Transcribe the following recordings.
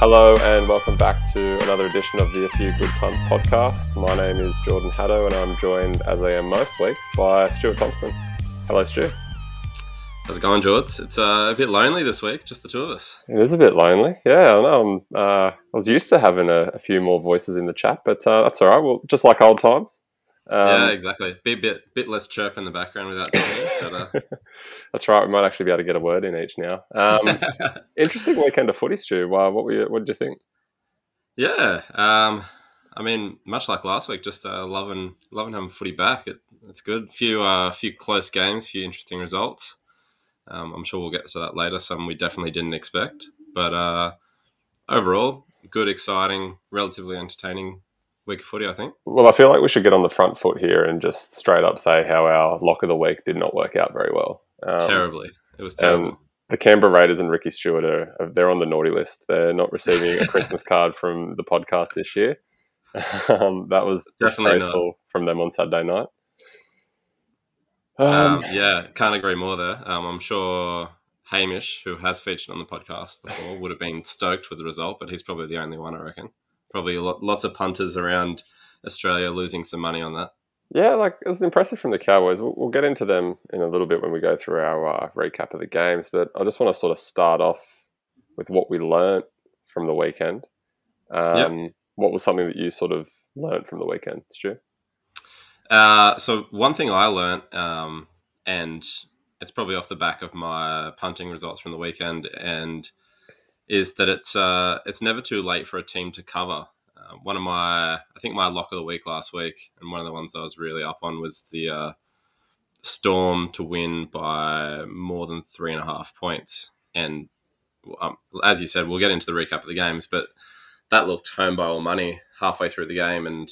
Hello and welcome back to another edition of the A Few Good Punts podcast. My name is Jordan Haddo and I'm joined, as I am most weeks, by Stuart Thompson. Hello, Stu. How's it going, George? It's uh, a bit lonely this week, just the two of us. It is a bit lonely. Yeah, I know. Uh, I was used to having a, a, few more voices in the chat, but uh, that's all right. Well, just like old times. Um, yeah, exactly. Be a bit, bit less chirp in the background without. But, uh... That's right. We might actually be able to get a word in each now. Um, interesting weekend of footy, Stu. Wow, what were you, what did you think? Yeah, um, I mean, much like last week, just uh, loving loving having footy back. It, it's good. Few uh, few close games, few interesting results. Um, I'm sure we'll get to that later. Some we definitely didn't expect, but uh, overall, good, exciting, relatively entertaining week of footy, I think. Well, I feel like we should get on the front foot here and just straight up say how our lock of the week did not work out very well. Um, Terribly. It was terrible. The Canberra Raiders and Ricky Stewart are they're on the naughty list. They're not receiving a Christmas card from the podcast this year. Um, that was Definitely disgraceful not. from them on Saturday night. Um, um, yeah, can't agree more there. Um, I'm sure Hamish, who has featured on the podcast before, would have been stoked with the result, but he's probably the only one, I reckon probably lots of punters around Australia losing some money on that. Yeah, like it was impressive from the Cowboys. We'll, we'll get into them in a little bit when we go through our uh, recap of the games, but I just want to sort of start off with what we learnt from the weekend. Um, yep. What was something that you sort of learnt from the weekend, Stu? Uh, so one thing I learnt, um, and it's probably off the back of my punting results from the weekend, and is that it's uh, it's never too late for a team to cover. Uh, one of my, I think my lock of the week last week, and one of the ones I was really up on was the uh, Storm to win by more than three and a half points. And um, as you said, we'll get into the recap of the games, but that looked home by all money halfway through the game, and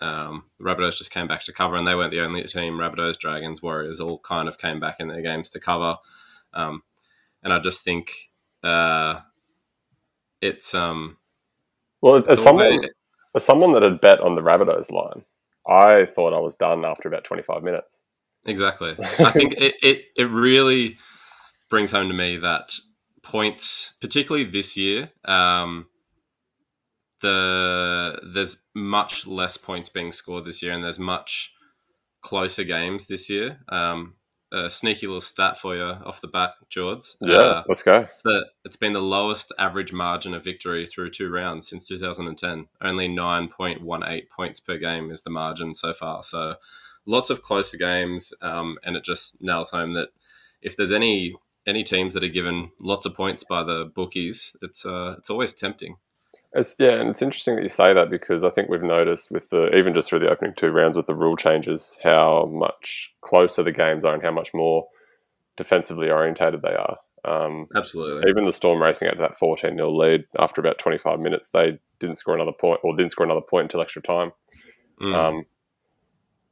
um, the Rabbitohs just came back to cover, and they weren't the only team. Rabbitohs, Dragons, Warriors all kind of came back in their games to cover. Um, and I just think uh, it's um. Well, as someone way... as someone that had bet on the Rabbitohs line, I thought I was done after about twenty five minutes. Exactly. I think it, it it really brings home to me that points, particularly this year, um, the there's much less points being scored this year, and there's much closer games this year. Um, a sneaky little stat for you off the bat, George. Yeah, uh, let's go. It's, the, it's been the lowest average margin of victory through two rounds since 2010. Only 9.18 points per game is the margin so far. So lots of closer games, um, and it just nails home that if there's any any teams that are given lots of points by the bookies, it's uh, it's always tempting. It's, yeah, and it's interesting that you say that because I think we've noticed with the even just through the opening two rounds with the rule changes how much closer the games are and how much more defensively orientated they are. Um, Absolutely. Even the Storm racing out to that 14 0 lead after about 25 minutes, they didn't score another point or didn't score another point until extra time. Mm. Um,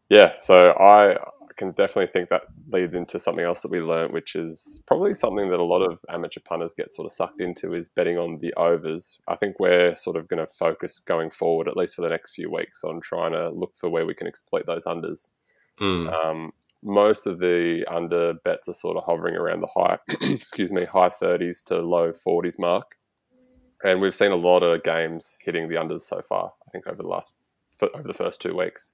yeah, so I can definitely think that leads into something else that we learned, which is probably something that a lot of amateur punters get sort of sucked into is betting on the overs. I think we're sort of going to focus going forward, at least for the next few weeks, on trying to look for where we can exploit those unders. Mm. Um, most of the under bets are sort of hovering around the high, excuse me, high 30s to low 40s mark. And we've seen a lot of games hitting the unders so far, I think, over the last, over the first two weeks.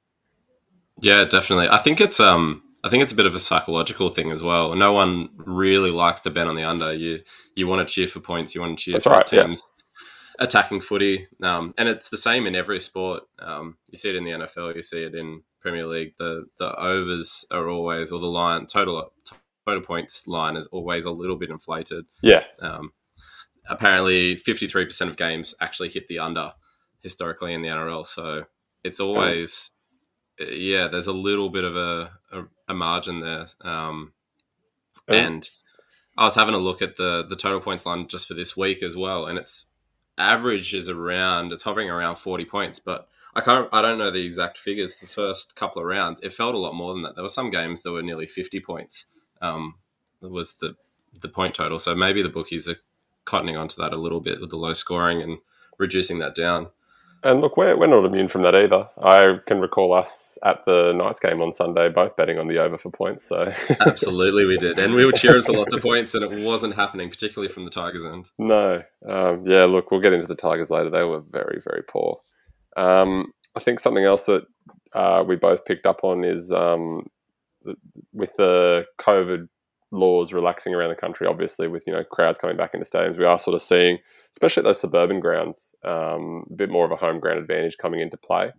Yeah, definitely. I think it's um I think it's a bit of a psychological thing as well. No one really likes to bet on the under. You you want to cheer for points. You want to cheer That's for right, teams yeah. attacking footy. Um, and it's the same in every sport. Um, you see it in the NFL. You see it in Premier League. The the overs are always or the line total total points line is always a little bit inflated. Yeah. Um, apparently, fifty three percent of games actually hit the under historically in the NRL. So it's always yeah, there's a little bit of a, a, a margin there. Um, And I was having a look at the the total points line just for this week as well, and its average is around it's hovering around 40 points, but I can't I don't know the exact figures. The first couple of rounds, it felt a lot more than that. There were some games that were nearly 50 points. Um, was the the point total. So maybe the bookies are cottoning onto that a little bit with the low scoring and reducing that down. And look, we're, we're not immune from that either. I can recall us at the Knights game on Sunday both betting on the over for points. So absolutely, we did, and we were cheering for lots of points, and it wasn't happening, particularly from the Tigers' end. No, um, yeah. Look, we'll get into the Tigers later. They were very, very poor. Um, I think something else that uh, we both picked up on is um, with the COVID laws relaxing around the country, obviously with you know crowds coming back into stadiums, we are sort of seeing, especially at those suburban grounds, um, a bit more of a home ground advantage coming into play.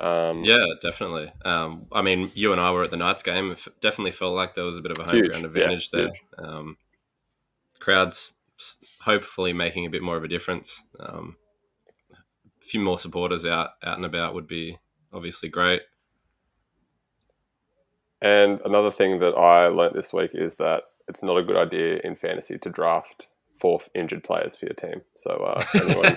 Um, yeah, definitely. Um, I mean, you and I were at the Knights game. It definitely felt like there was a bit of a home huge, ground advantage yeah, there. Um, crowds hopefully making a bit more of a difference. Um, a few more supporters out out and about would be obviously great. And another thing that I learnt this week is that it's not a good idea in fantasy to draft four injured players for your team. So, uh, anyone,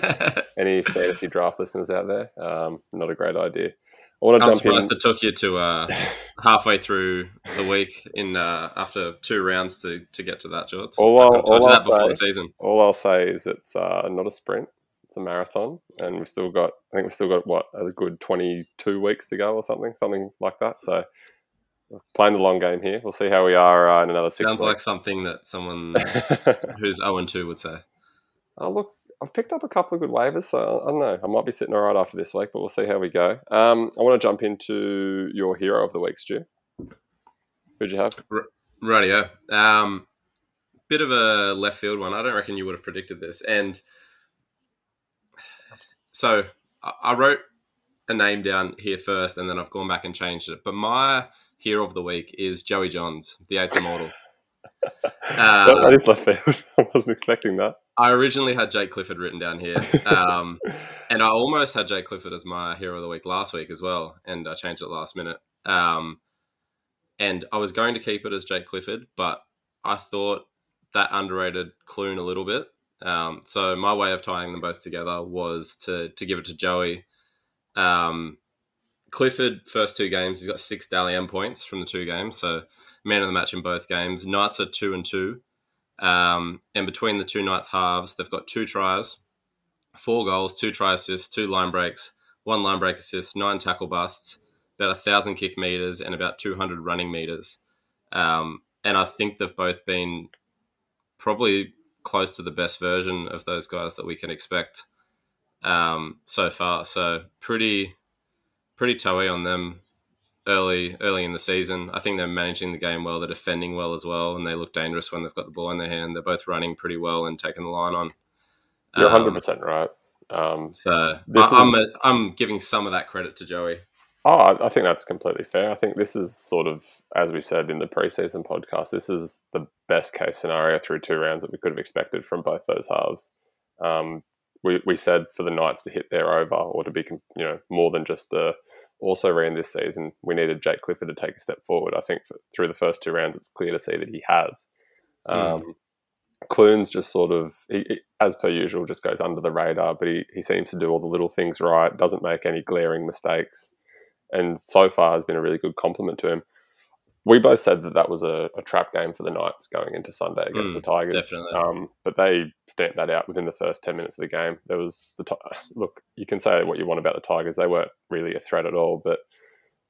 any fantasy draft listeners out there, um, not a great idea. I want to I'm surprised in. it took you to uh, halfway through the week in uh, after two rounds to, to get to that, George. All I'll, all I'll that before say, the season. All I'll say is it's uh, not a sprint; it's a marathon, and we've still got. I think we've still got what a good twenty-two weeks to go, or something, something like that. So playing the long game here. We'll see how we are uh, in another six. Sounds like something that someone who's zero and two would say. Oh look, I've picked up a couple of good waivers, so I don't know. I might be sitting all right after this week, but we'll see how we go. Um, I want to jump into your hero of the week, Stu. Who'd you have? R- Radio. Um, bit of a left field one. I don't reckon you would have predicted this, and so I wrote a name down here first, and then I've gone back and changed it. But my hero of the week is Joey Johns, the eighth immortal. Uh, that is left field. I wasn't expecting that. I originally had Jake Clifford written down here, um, and I almost had Jake Clifford as my hero of the week last week as well, and I changed it last minute. Um, and I was going to keep it as Jake Clifford, but I thought that underrated Clune a little bit. Um, so my way of tying them both together was to to give it to Joey. Um, Clifford, first two games, he's got six Dally points from the two games. So man of the match in both games. Knights are two and two. Um, and between the two Knights halves, they've got two tries, four goals, two try assists, two line breaks, one line break assist, nine tackle busts, about a thousand kick meters, and about 200 running meters. Um, and I think they've both been probably close to the best version of those guys that we can expect um, so far. So pretty pretty toey on them early early in the season. I think they're managing the game well. They're defending well as well, and they look dangerous when they've got the ball in their hand. They're both running pretty well and taking the line on. You're 100 um, percent right. Um, so I, am a, I'm giving some of that credit to Joey. Oh, I think that's completely fair. I think this is sort of, as we said in the preseason podcast, this is the best case scenario through two rounds that we could have expected from both those halves. Um, we, we said for the Knights to hit their over or to be, you know, more than just a also ran this season, we needed Jake Clifford to take a step forward. I think for, through the first two rounds, it's clear to see that he has. Mm. Um, Clune's just sort of, he, he, as per usual, just goes under the radar, but he, he seems to do all the little things right, doesn't make any glaring mistakes, and so far has been a really good compliment to him we both said that that was a, a, trap game for the Knights going into Sunday against mm, the Tigers. Definitely. Um, but they stamped that out within the first 10 minutes of the game. There was the look, you can say what you want about the Tigers. They weren't really a threat at all, but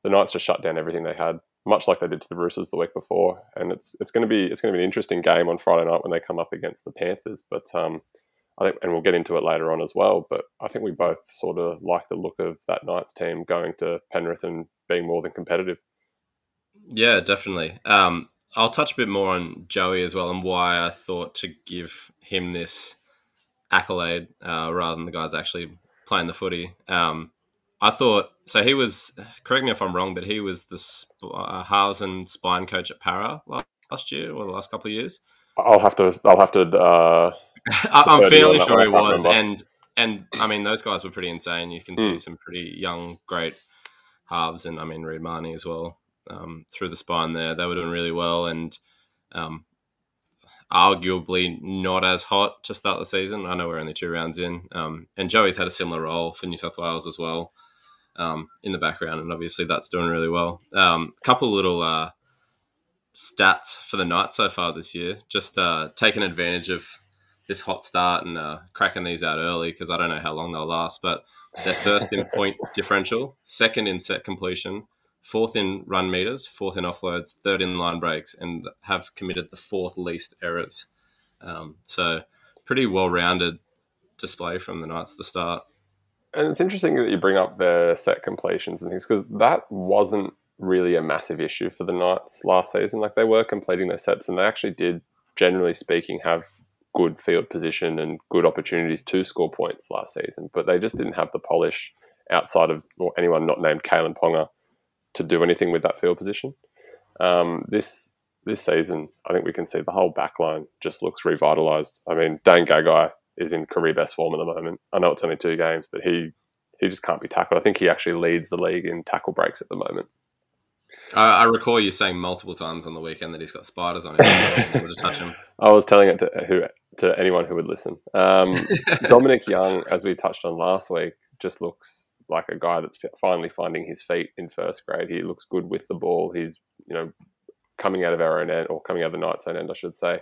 the Knights just shut down everything they had, much like they did to the Roosters the week before. And it's it's going to be it's going to be an interesting game on Friday night when they come up against the Panthers. But um, I think, and we'll get into it later on as well. But I think we both sort of like the look of that Knights team going to Penrith and being more than competitive. Yeah, definitely. Um, I'll touch a bit more on Joey as well and why I thought to give him this accolade uh, rather than the guys actually playing the footy. Um, I thought so. He was correct me if I'm wrong, but he was the sp- uh, halves and spine coach at Parra last year or the last couple of years. I'll have to. I'll have to. Uh, I'm fairly sure he was, and and I mean those guys were pretty insane. You can mm. see some pretty young, great halves, and I mean Reed Mahoney as well um, through the spine there. They were doing really well and um, arguably not as hot to start the season. I know we're only two rounds in. Um, and Joey's had a similar role for New South Wales as well um, in the background. And obviously that's doing really well. A um, couple little uh, stats for the night so far this year. Just uh, taking advantage of this hot start and uh, cracking these out early because I don't know how long they'll last. But They're first in point differential, second in set completion, fourth in run meters, fourth in offloads, third in line breaks, and have committed the fourth least errors. Um, so pretty well rounded display from the Knights at the start. And it's interesting that you bring up the set completions and things because that wasn't really a massive issue for the Knights last season. Like they were completing their sets and they actually did, generally speaking, have good field position and good opportunities to score points last season, but they just didn't have the polish outside of anyone not named Kalyn Ponga to do anything with that field position. Um, this this season, I think we can see the whole backline just looks revitalized. I mean, Dane Gagai is in career best form at the moment. I know it's only two games, but he he just can't be tackled. I think he actually leads the league in tackle breaks at the moment. I, I recall you saying multiple times on the weekend that he's got spiders on his to touch him. I was telling it to who to anyone who would listen. Um, Dominic Young, as we touched on last week, just looks like a guy that's finally finding his feet in first grade. He looks good with the ball. He's you know coming out of our own end or coming out of the Knights' own end, I should say.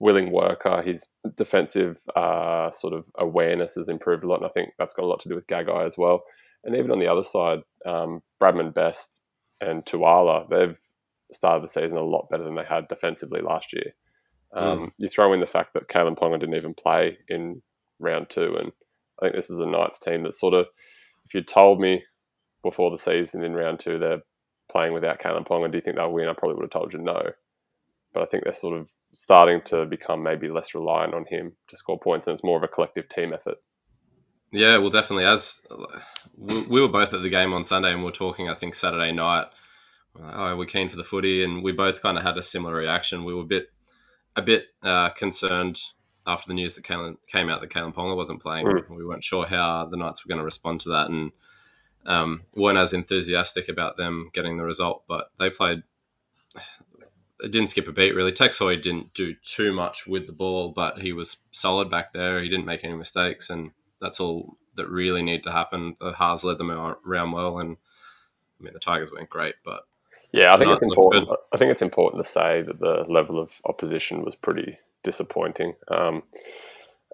Willing worker. His defensive uh, sort of awareness has improved a lot, and I think that's got a lot to do with Gagai as well. And even on the other side, um, Bradman Best and Tuala, they've started the season a lot better than they had defensively last year. Um, mm. You throw in the fact that Kalyn Ponga didn't even play in round two, and I think this is a Knights team that sort of, if you told me before the season in round two they're playing without Kalyn Ponga, do you think they'll win? I probably would have told you no. But I think they're sort of starting to become maybe less reliant on him to score points, and it's more of a collective team effort. Yeah, well, definitely. As we were both at the game on Sunday, and we are talking, I think Saturday night. Oh, we're keen for the footy, and we both kind of had a similar reaction. We were a bit, a bit uh, concerned after the news that Kalyn, came out that Kalyn Ponga wasn't playing. Mm. We weren't sure how the Knights were going to respond to that, and um, weren't as enthusiastic about them getting the result. But they played. It didn't skip a beat really. Tex Hoy didn't do too much with the ball, but he was solid back there. He didn't make any mistakes, and that's all that really need to happen. The Haas led them around well, and I mean the Tigers went great, but yeah, I think it's important. I think it's important to say that the level of opposition was pretty disappointing. Um,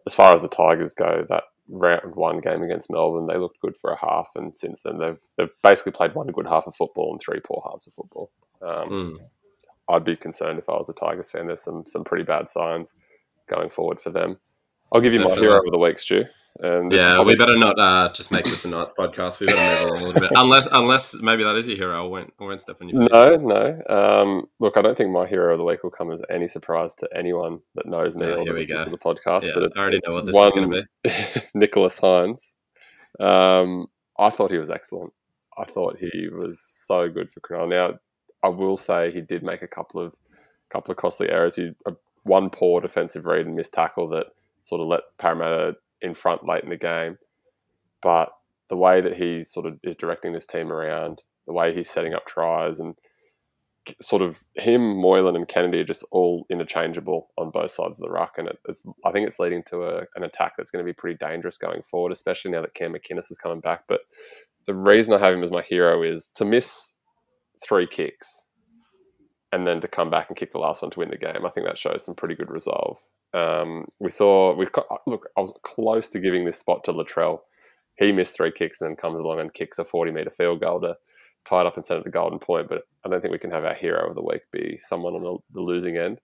as far as the Tigers go, that round one game against Melbourne, they looked good for a half, and since then they've they've basically played one good half of football and three poor halves of football. Um, mm. I'd be concerned if I was a Tigers fan. There's some some pretty bad signs going forward for them. I'll give you Definitely. my hero of the week, Stu. And yeah, we better not uh, just make this a Knights podcast. We better move on a little bit, unless unless maybe that is your hero. I won't, I won't step on your. No, no. Um, look, I don't think my hero of the week will come as any surprise to anyone that knows me or listens to the podcast. Yeah, but it's, I already know what this one, is going to be. Nicholas Hynes. Um, I thought he was excellent. I thought he was so good for Cronulla. Now, I will say he did make a couple of couple of costly errors. He uh, one poor defensive read and missed tackle that sort of let Parramatta in front late in the game. But the way that he sort of is directing this team around, the way he's setting up tries, and sort of him, Moylan, and Kennedy are just all interchangeable on both sides of the ruck, and it's I think it's leading to a, an attack that's going to be pretty dangerous going forward, especially now that Cam McInnes is coming back. But the reason I have him as my hero is to miss three kicks and then to come back and kick the last one to win the game. I think that shows some pretty good resolve. Um, we saw we've got, look. I was close to giving this spot to Latrell. He missed three kicks and then comes along and kicks a forty meter field goal to tie it up and send it to golden point. But I don't think we can have our hero of the week be someone on the, the losing end.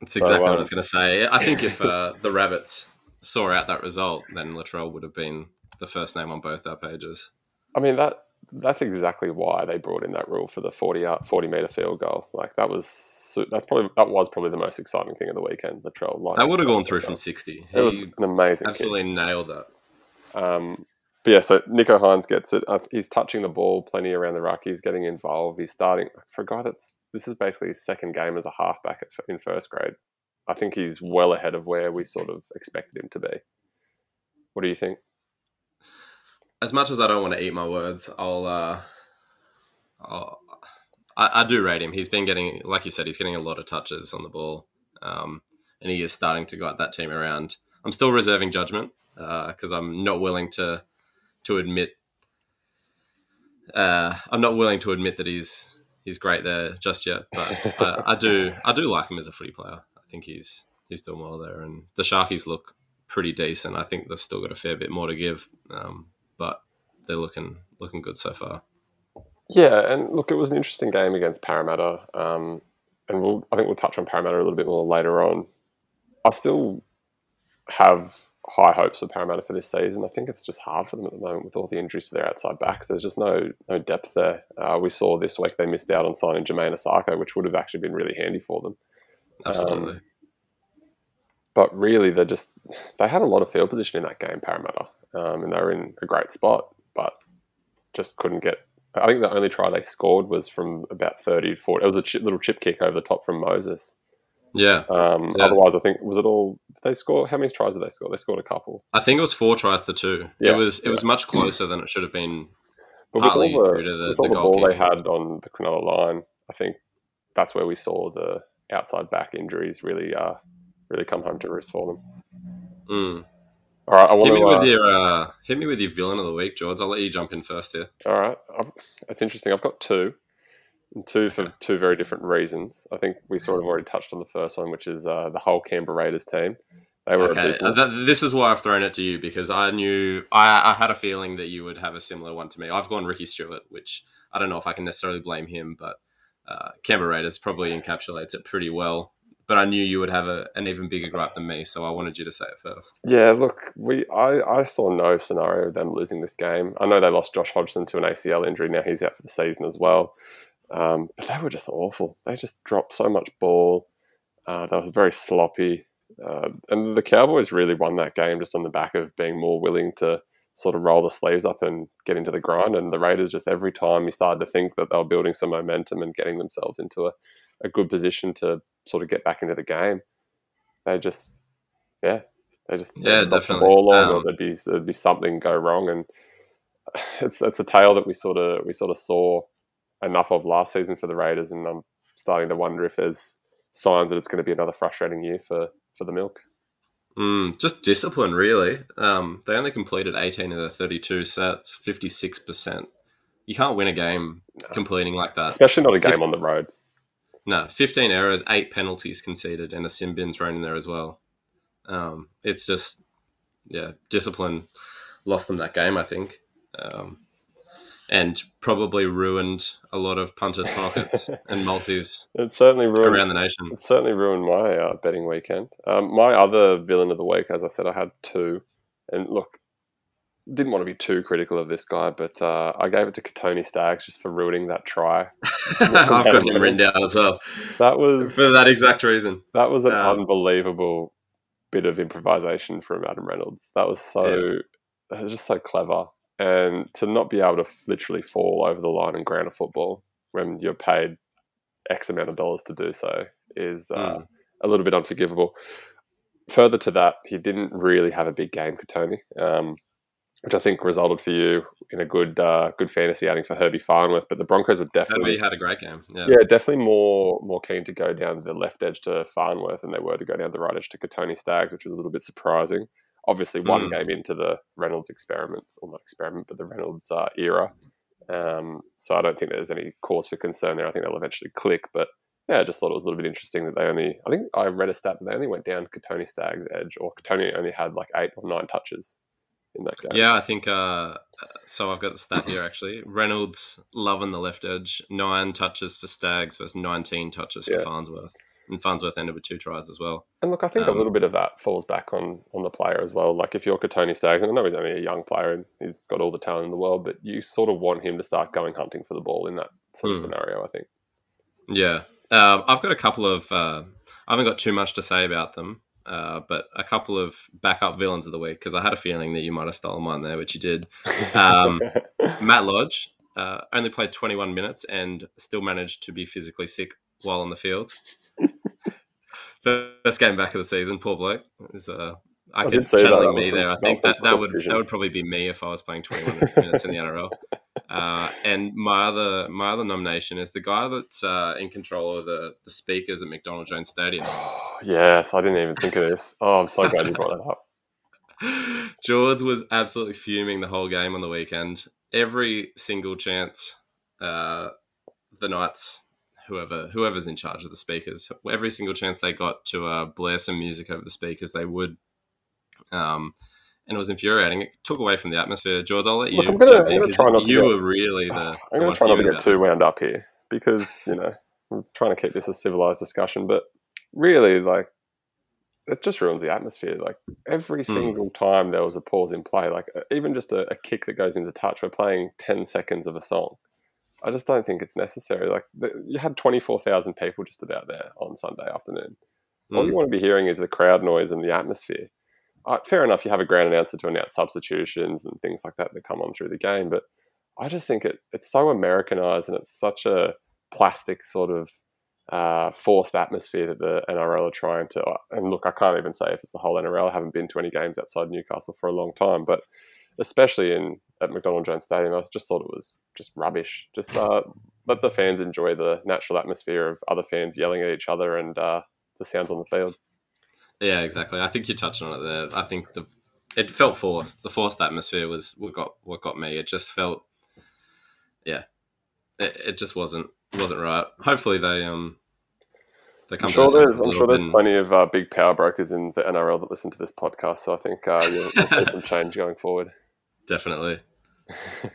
That's exactly so, um, what I was going to say. I think if uh, the Rabbits saw out that result, then Latrell would have been the first name on both our pages. I mean that that's exactly why they brought in that rule for the 40, 40 meter field goal. Like that was that's probably that was probably the most exciting thing of the weekend. The trail line. That would have gone through from sixty. It was an amazing. Absolutely kick. nailed that. Um, but yeah, so Nicho Hynes gets it. Uh, he's touching the ball plenty around the ruck. He's getting involved. He's starting for a guy that's this is basically his second game as a halfback in first grade. I think he's well ahead of where we sort of expected him to be. What do you think? As much as I don't want to eat my words, I'll, uh, I'll I, I, do rate him. He's been getting, like you said, he's getting a lot of touches on the ball, um, and he is starting to guide that team around. I'm still reserving judgment because uh, I'm not willing to to admit. Uh, I'm not willing to admit that he's he's great there just yet, but I, I do I do like him as a footy player. I think he's he's doing well there, and the Sharkies look pretty decent. I think they've still got a fair bit more to give. Um, but they're looking looking good so far. Yeah, and look, it was an interesting game against Parramatta, um, and we'll, I think we'll touch on Parramatta a little bit more later on. I still have high hopes for Parramatta for this season. I think it's just hard for them at the moment with all the injuries to their outside backs. There's just no no depth there. Uh, we saw this week they missed out on signing Jamayne Isaako, which would have actually been really handy for them. Absolutely. Um, but really, they just they had a lot of field position in that game, Parramatta, um, and they were in a great spot, but just couldn't get. I think the only try they scored was from about 30 to 40. It was a chip, little chip kick over the top from Moses. Yeah. Um, Yeah. Otherwise, I think was it all? Did they score? How many tries did they score? They scored a couple. I think it was four tries to two. Yeah, it was it yeah. was much closer than it should have been. But with all Partly the, due to the- with all the goal ball they had on the Cronulla line, I think that's where we saw the outside back injuries really, uh, really come home to roost for them. Mm. All right, I want Hit me to. with Uh, your uh, hit me with your villain of the week, George. I'll let you jump in first here. all right, I've, it's interesting. I've got two, and two for two very different reasons. I think we sort of already touched on the first one, which is uh, the whole Canberra Raiders team. They were Okay, uh, th- this is why I've thrown it to you because I knew I, I had a feeling that you would have a similar one to me. I've gone Ricky Stewart, which I don't know if I can necessarily blame him, but uh, Canberra Raiders probably encapsulates it pretty well. But I knew you would have a, an even bigger gripe than me, so I wanted you to say it first. Yeah, look, we I, I saw no scenario of them losing this game. I know they lost Josh Hodgson to an ACL injury. Now he's out for the season as well. Um, but they were just awful. They just dropped so much ball. Uh, they were very sloppy. Uh, and the Cowboys really won that game just on the back of being more willing to sort of roll the sleeves up and get into the grind. And the Raiders just every time you started to think that they were building some momentum and getting themselves into a, a good position to sort of get back into the game, they just, yeah, they just Yeah, definitely. The ball on, or Um, there'd be there'd be something go wrong, and it's it's a tale that we sort of we sort of saw enough of last season for the Raiders, and I'm starting to wonder if there's signs that it's going to be another frustrating year for for the Milk. Mm, just discipline, really. Um, they only completed 18 of their 32 sets, 56%. You can't win a game completing like that. Especially not a game on the road. No, 15 errors, eight penalties conceded, and a sin bin thrown in there as well. Um, it's just, yeah, discipline lost them that game, I think. Um, and probably ruined a lot of punters' pockets and multis It certainly ruined around the nation. It certainly ruined my uh, betting weekend. Um, my other villain of the week, as I said, I had two, and look, didn't want to be too critical of this guy, but uh, I gave it to Katoni Staggs just for ruining that try. I've got him written down as well That was for that exact reason. that was an Um, unbelievable bit of improvisation from Adam Reynolds. That was so that was just so clever, and to not be able to f- literally fall over the line and ground a football when you're paid X amount of dollars to do so is uh, Mm. a little bit unforgivable. Further to that, he didn't really have a big game, Katoni, um, which I think resulted for you in a good uh, good fantasy outing for Herbie Farnworth. But the Broncos were definitely Herbie had a great game. Yeah. yeah, definitely more more keen to go down the left edge to Farnworth than they were to go down the right edge to Katoni Staggs, which was a little bit surprising. Obviously, one Mm. game into the Reynolds experiment, or not experiment, but the Reynolds uh, era. Um, so I don't think there's any cause for concern there. I think they'll eventually click. But yeah, I just thought it was a little bit interesting that they only, I think I read a stat that they only went down Katoni Staggs' edge, or Katoni only had like eight or nine touches in that game. Yeah, I think uh, so. I've got the stat here actually. Reynolds love on the left edge, nine touches for Staggs versus 19 touches for Farnworth. And Farnworth ended with two tries as well. And look, I think Um, a little bit of that falls back on on the player as well. Like if you're Katoni Staggs, and I know he's only a young player and he's got all the talent in the world, but you sort of want him to start going hunting for the ball in that sort of Hmm. scenario. I think. Yeah, um, I've got a couple of. Uh, I haven't got too much to say about them, uh, but a couple of backup villains of the week because I had a feeling that you might have stolen mine there, which you did. Um, Matt Lodge uh, only played 21 minutes and still managed to be physically sick while on the field. First game back of the season, poor bloke. Is uh, I, I can did see that. channeling me there. I think that, that would that would probably be me if I was playing 21 minutes in the NRL. Uh, and my other my other nomination is the guy that's uh, in control of the the speakers at McDonald Jones Stadium. Yes, I didn't even think of this. Oh, I'm so glad you brought that up. George was absolutely fuming the whole game on the weekend. Every single chance, uh, the Knights, whoever whoever's in charge of the speakers, every single chance they got to uh, blare some music over the speakers, they would. Um, and it was infuriating. It took away from the atmosphere. George, I'll let you. Look, I'm gonna, I'm gonna 'cause try not to you get- were really the. I'm the gonna try not to get too wound up here because you know I'm trying to keep this a civilized discussion, but really, like, it just ruins the atmosphere. Like every Hmm. single time there was a pause in play, like even just a, a kick that goes into touch, we're playing ten seconds of a song. I just don't think it's necessary. Like the, you had twenty four thousand people just about there on Sunday afternoon. All you Mm. want to be hearing is the crowd noise and the atmosphere. Uh, fair enough, you have a ground announcer to announce substitutions and things like that that come on through the game, but I just think it, it's so Americanized and it's such a plastic sort of uh, forced atmosphere that the NRL are trying to. And look, I can't even say if it's the whole NRL. I haven't been to any games outside Newcastle for a long time, but especially in at McDonald Jones Stadium, I just thought it was just rubbish. Just uh, let the fans enjoy the natural atmosphere of other fans yelling at each other and uh, the sounds on the field. Yeah, exactly. I think you touched on it there. I think the it felt forced. The forced atmosphere was what got what got me. It just felt, yeah, it, it just wasn't wasn't right. Hopefully they um come I'm sure there's, I'm sure there's bit and- plenty of uh, big power brokers in the NRL that listen to this podcast, so I think uh, you'll, you'll see some change going forward. definitely.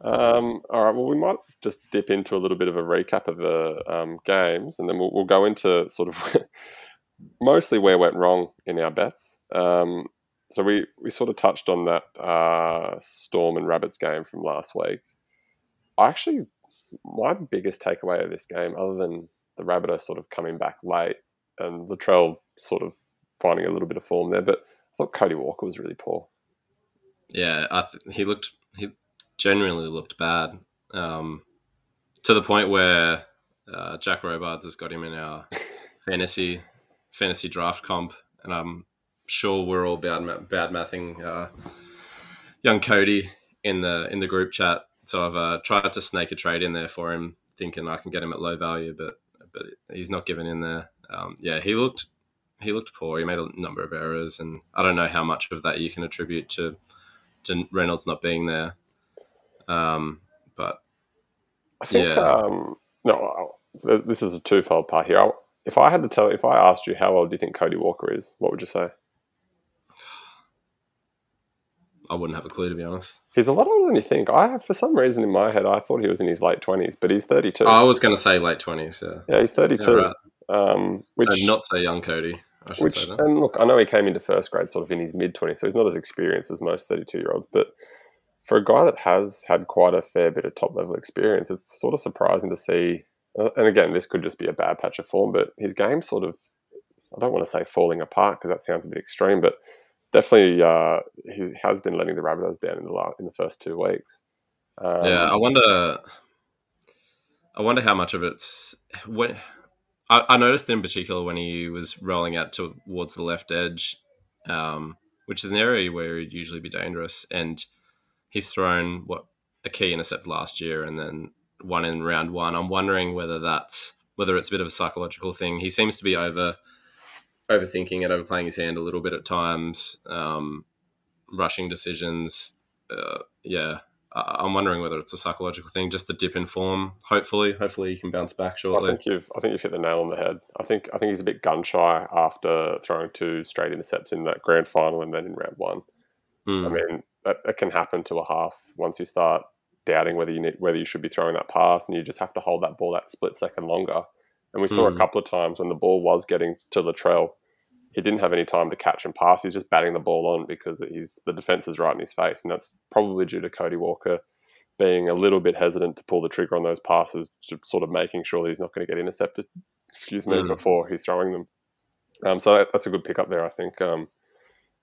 Um, all right. Well, we might just dip into a little bit of a recap of the um, games, and then we'll, we'll go into sort of mostly where went wrong in our bets. Um, so we we sort of touched on that uh, Storm and Rabbits game from last week. I actually, my biggest takeaway of this game, other than the Rabbitohs sort of coming back late and Latrell sort of finding a little bit of form there, but I thought Cody Walker was really poor. Yeah, I th- he looked he genuinely looked bad. Um, to the point where uh, Jack Robards has got him in our fantasy fantasy draft comp, and I'm sure we're all bad bad mathing uh, young Cody in the in the group chat. So I've uh, tried to snake a trade in there for him, thinking I can get him at low value, but but he's not given in there. Um, yeah, he looked he looked poor. He made a number of errors, and I don't know how much of that you can attribute to to Reynolds not being there. Um, but I think Yeah. um, no. th- This is a twofold part here. I- If I had to tell, if I asked you how old do you think Cody Walker is, what would you say? I wouldn't have a clue to be honest. He's a lot older than you think. I, have, for some reason, in my head, I thought he was in his late twenties, but he's thirty-two. I was going to say late twenties. Yeah, yeah, he's thirty-two. Yeah, right. um, which, so not say young Cody. I should which, say that. and look, I know he came into first grade sort of in his mid twenties, so he's not as experienced as most thirty-two-year-olds. But for a guy that has had quite a fair bit of top-level experience, it's sort of surprising to see. uh, And again, this could just be a bad patch of form, but his game sort of I don't want to say falling apart because that sounds a bit extreme, but definitely uh, he has been letting the Rabbitohs down in the last, in the first two weeks. Um, yeah, I wonder. I wonder how much of it's when. I, I noticed in particular when he was rolling out towards the left edge, um, which is an area where he'd usually be dangerous, and he's thrown what a key intercept last year, and then one in round one. I'm wondering whether that's whether it's a bit of a psychological thing. He seems to be over overthinking and overplaying his hand a little bit at times, um, rushing decisions. Uh, yeah, I- I'm wondering whether it's a psychological thing, just the dip in form. Hopefully, hopefully he can bounce back I shortly. think you've I think you've hit the nail on the head. I think I think he's a bit gun shy after throwing two straight intercepts in that grand final and then in round one. Hmm. I mean, that, that can happen to a half once you start doubting whether you need, whether you should be throwing that pass, and you just have to hold that ball that split second longer. And we saw a Mm. couple of times when the ball was getting to Latrell, he didn't have any time to catch and pass. He's just batting the ball on because he's the defense is right in his face, and that's probably due to Cody Walker being a little bit hesitant to pull the trigger on those passes, sort of making sure that he's not going to get intercepted. Excuse me, Mm. before he's throwing them. Um, so that, that's a good pickup there, I think. Um,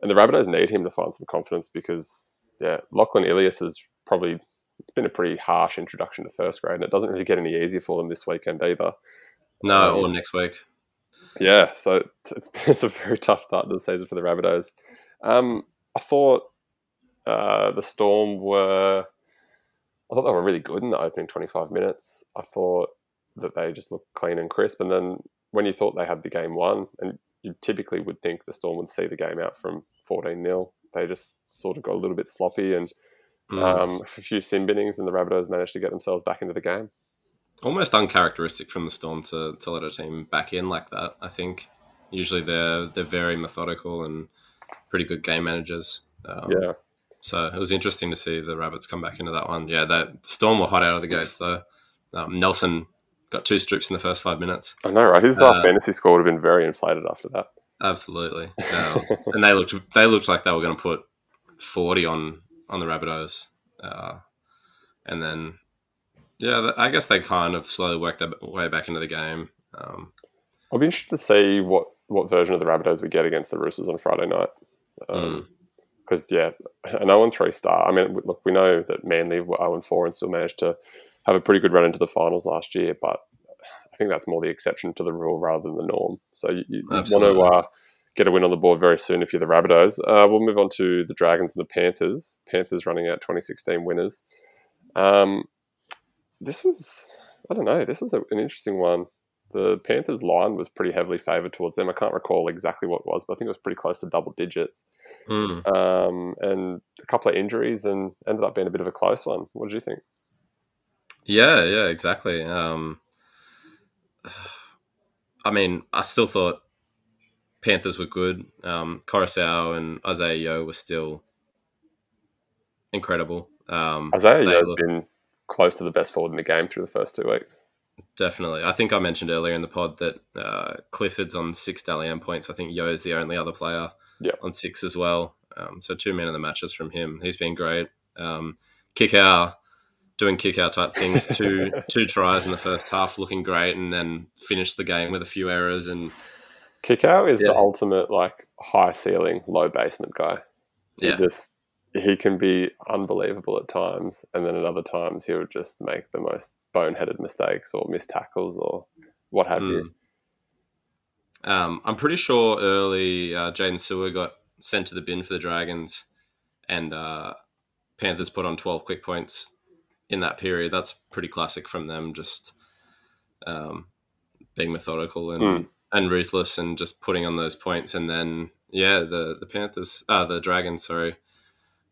and the Rabbitohs need him to find some confidence because, yeah, Lachlan Ilias has probably it's been a pretty harsh introduction to first grade, and it doesn't really get any easier for them this weekend either. No, um, or next week. Yeah, so it's, it's, a very tough start to the season for the Rabbitohs. Um, I thought uh, the Storm were, I thought they were really good in the opening 25 minutes. I thought that they just looked clean and crisp. And then when you thought they had the game won, and you typically would think the Storm would see the game out from 14 0, they just sort of got a little bit sloppy and Hmm. um, a few sin binnings, and the Rabbitohs managed to get themselves back into the game. Almost uncharacteristic from the Storm to, to let a team back in like that. I think usually they're they're very methodical and pretty good game managers. Um, yeah. So it was interesting to see the Rabbits come back into that one. Yeah, that Storm were hot out of the gates though. Um, Nelson got two strips in the first five minutes. I know, right? His uh, fantasy score would have been very inflated after that. Absolutely, um, and they looked they looked like they were going to put forty on on the Rabbitohs, uh, and then yeah, I guess they kind of slowly worked their way back into the game. Um, I'll be interested to see what what version of the Rabbitohs we get against the Roosters on Friday night. Because um, mm. yeah, an 0 3 start. I mean, look, we know that Manly were 0 4 and still managed to have a pretty good run into the finals last year, but I think that's more the exception to the rule rather than the norm. So you, you want to uh, get a win on the board very soon if you're the Rabbitohs. Uh, we'll move on to the Dragons and the Panthers. Panthers running out 2016 winners. Um, this was, I don't know, this was a, an interesting one. The Panthers line was pretty heavily favoured towards them. I can't recall exactly what it was, but I think it was pretty close to double digits. Mm. Um, and a couple of injuries and ended up being a bit of a close one. What did you think? Yeah, yeah, exactly. Um, I mean, I still thought Panthers were good. Um, Koroisau and Isaiah Yeo were still incredible. Um, Isaiah Yeo's look, been close to the best forward in the game through the first two weeks. Definitely. I think I mentioned earlier in the pod that uh, Clifford's on six Dally M points. I think Yeo is the only other player yep. on six as well. Um, so two men of the matches from him. He's been great. Um, Kikau doing kick out type things. Two two tries in the first half, looking great, and then finished the game with a few errors. And Kikau is yeah. the ultimate like high ceiling, low basement guy. He yeah. just he can be unbelievable at times, and then at other times he'll just make the most boneheaded mistakes or missed tackles or what have mm. you. Um, I'm pretty sure early uh, Jaydn Su'A got sent to the bin for the Dragons, and uh, Panthers put on 12 quick points in that period. That's pretty classic from them, just um, being methodical and mm. and ruthless, and just putting on those points. And then yeah, the the Panthers, uh, the Dragons, sorry,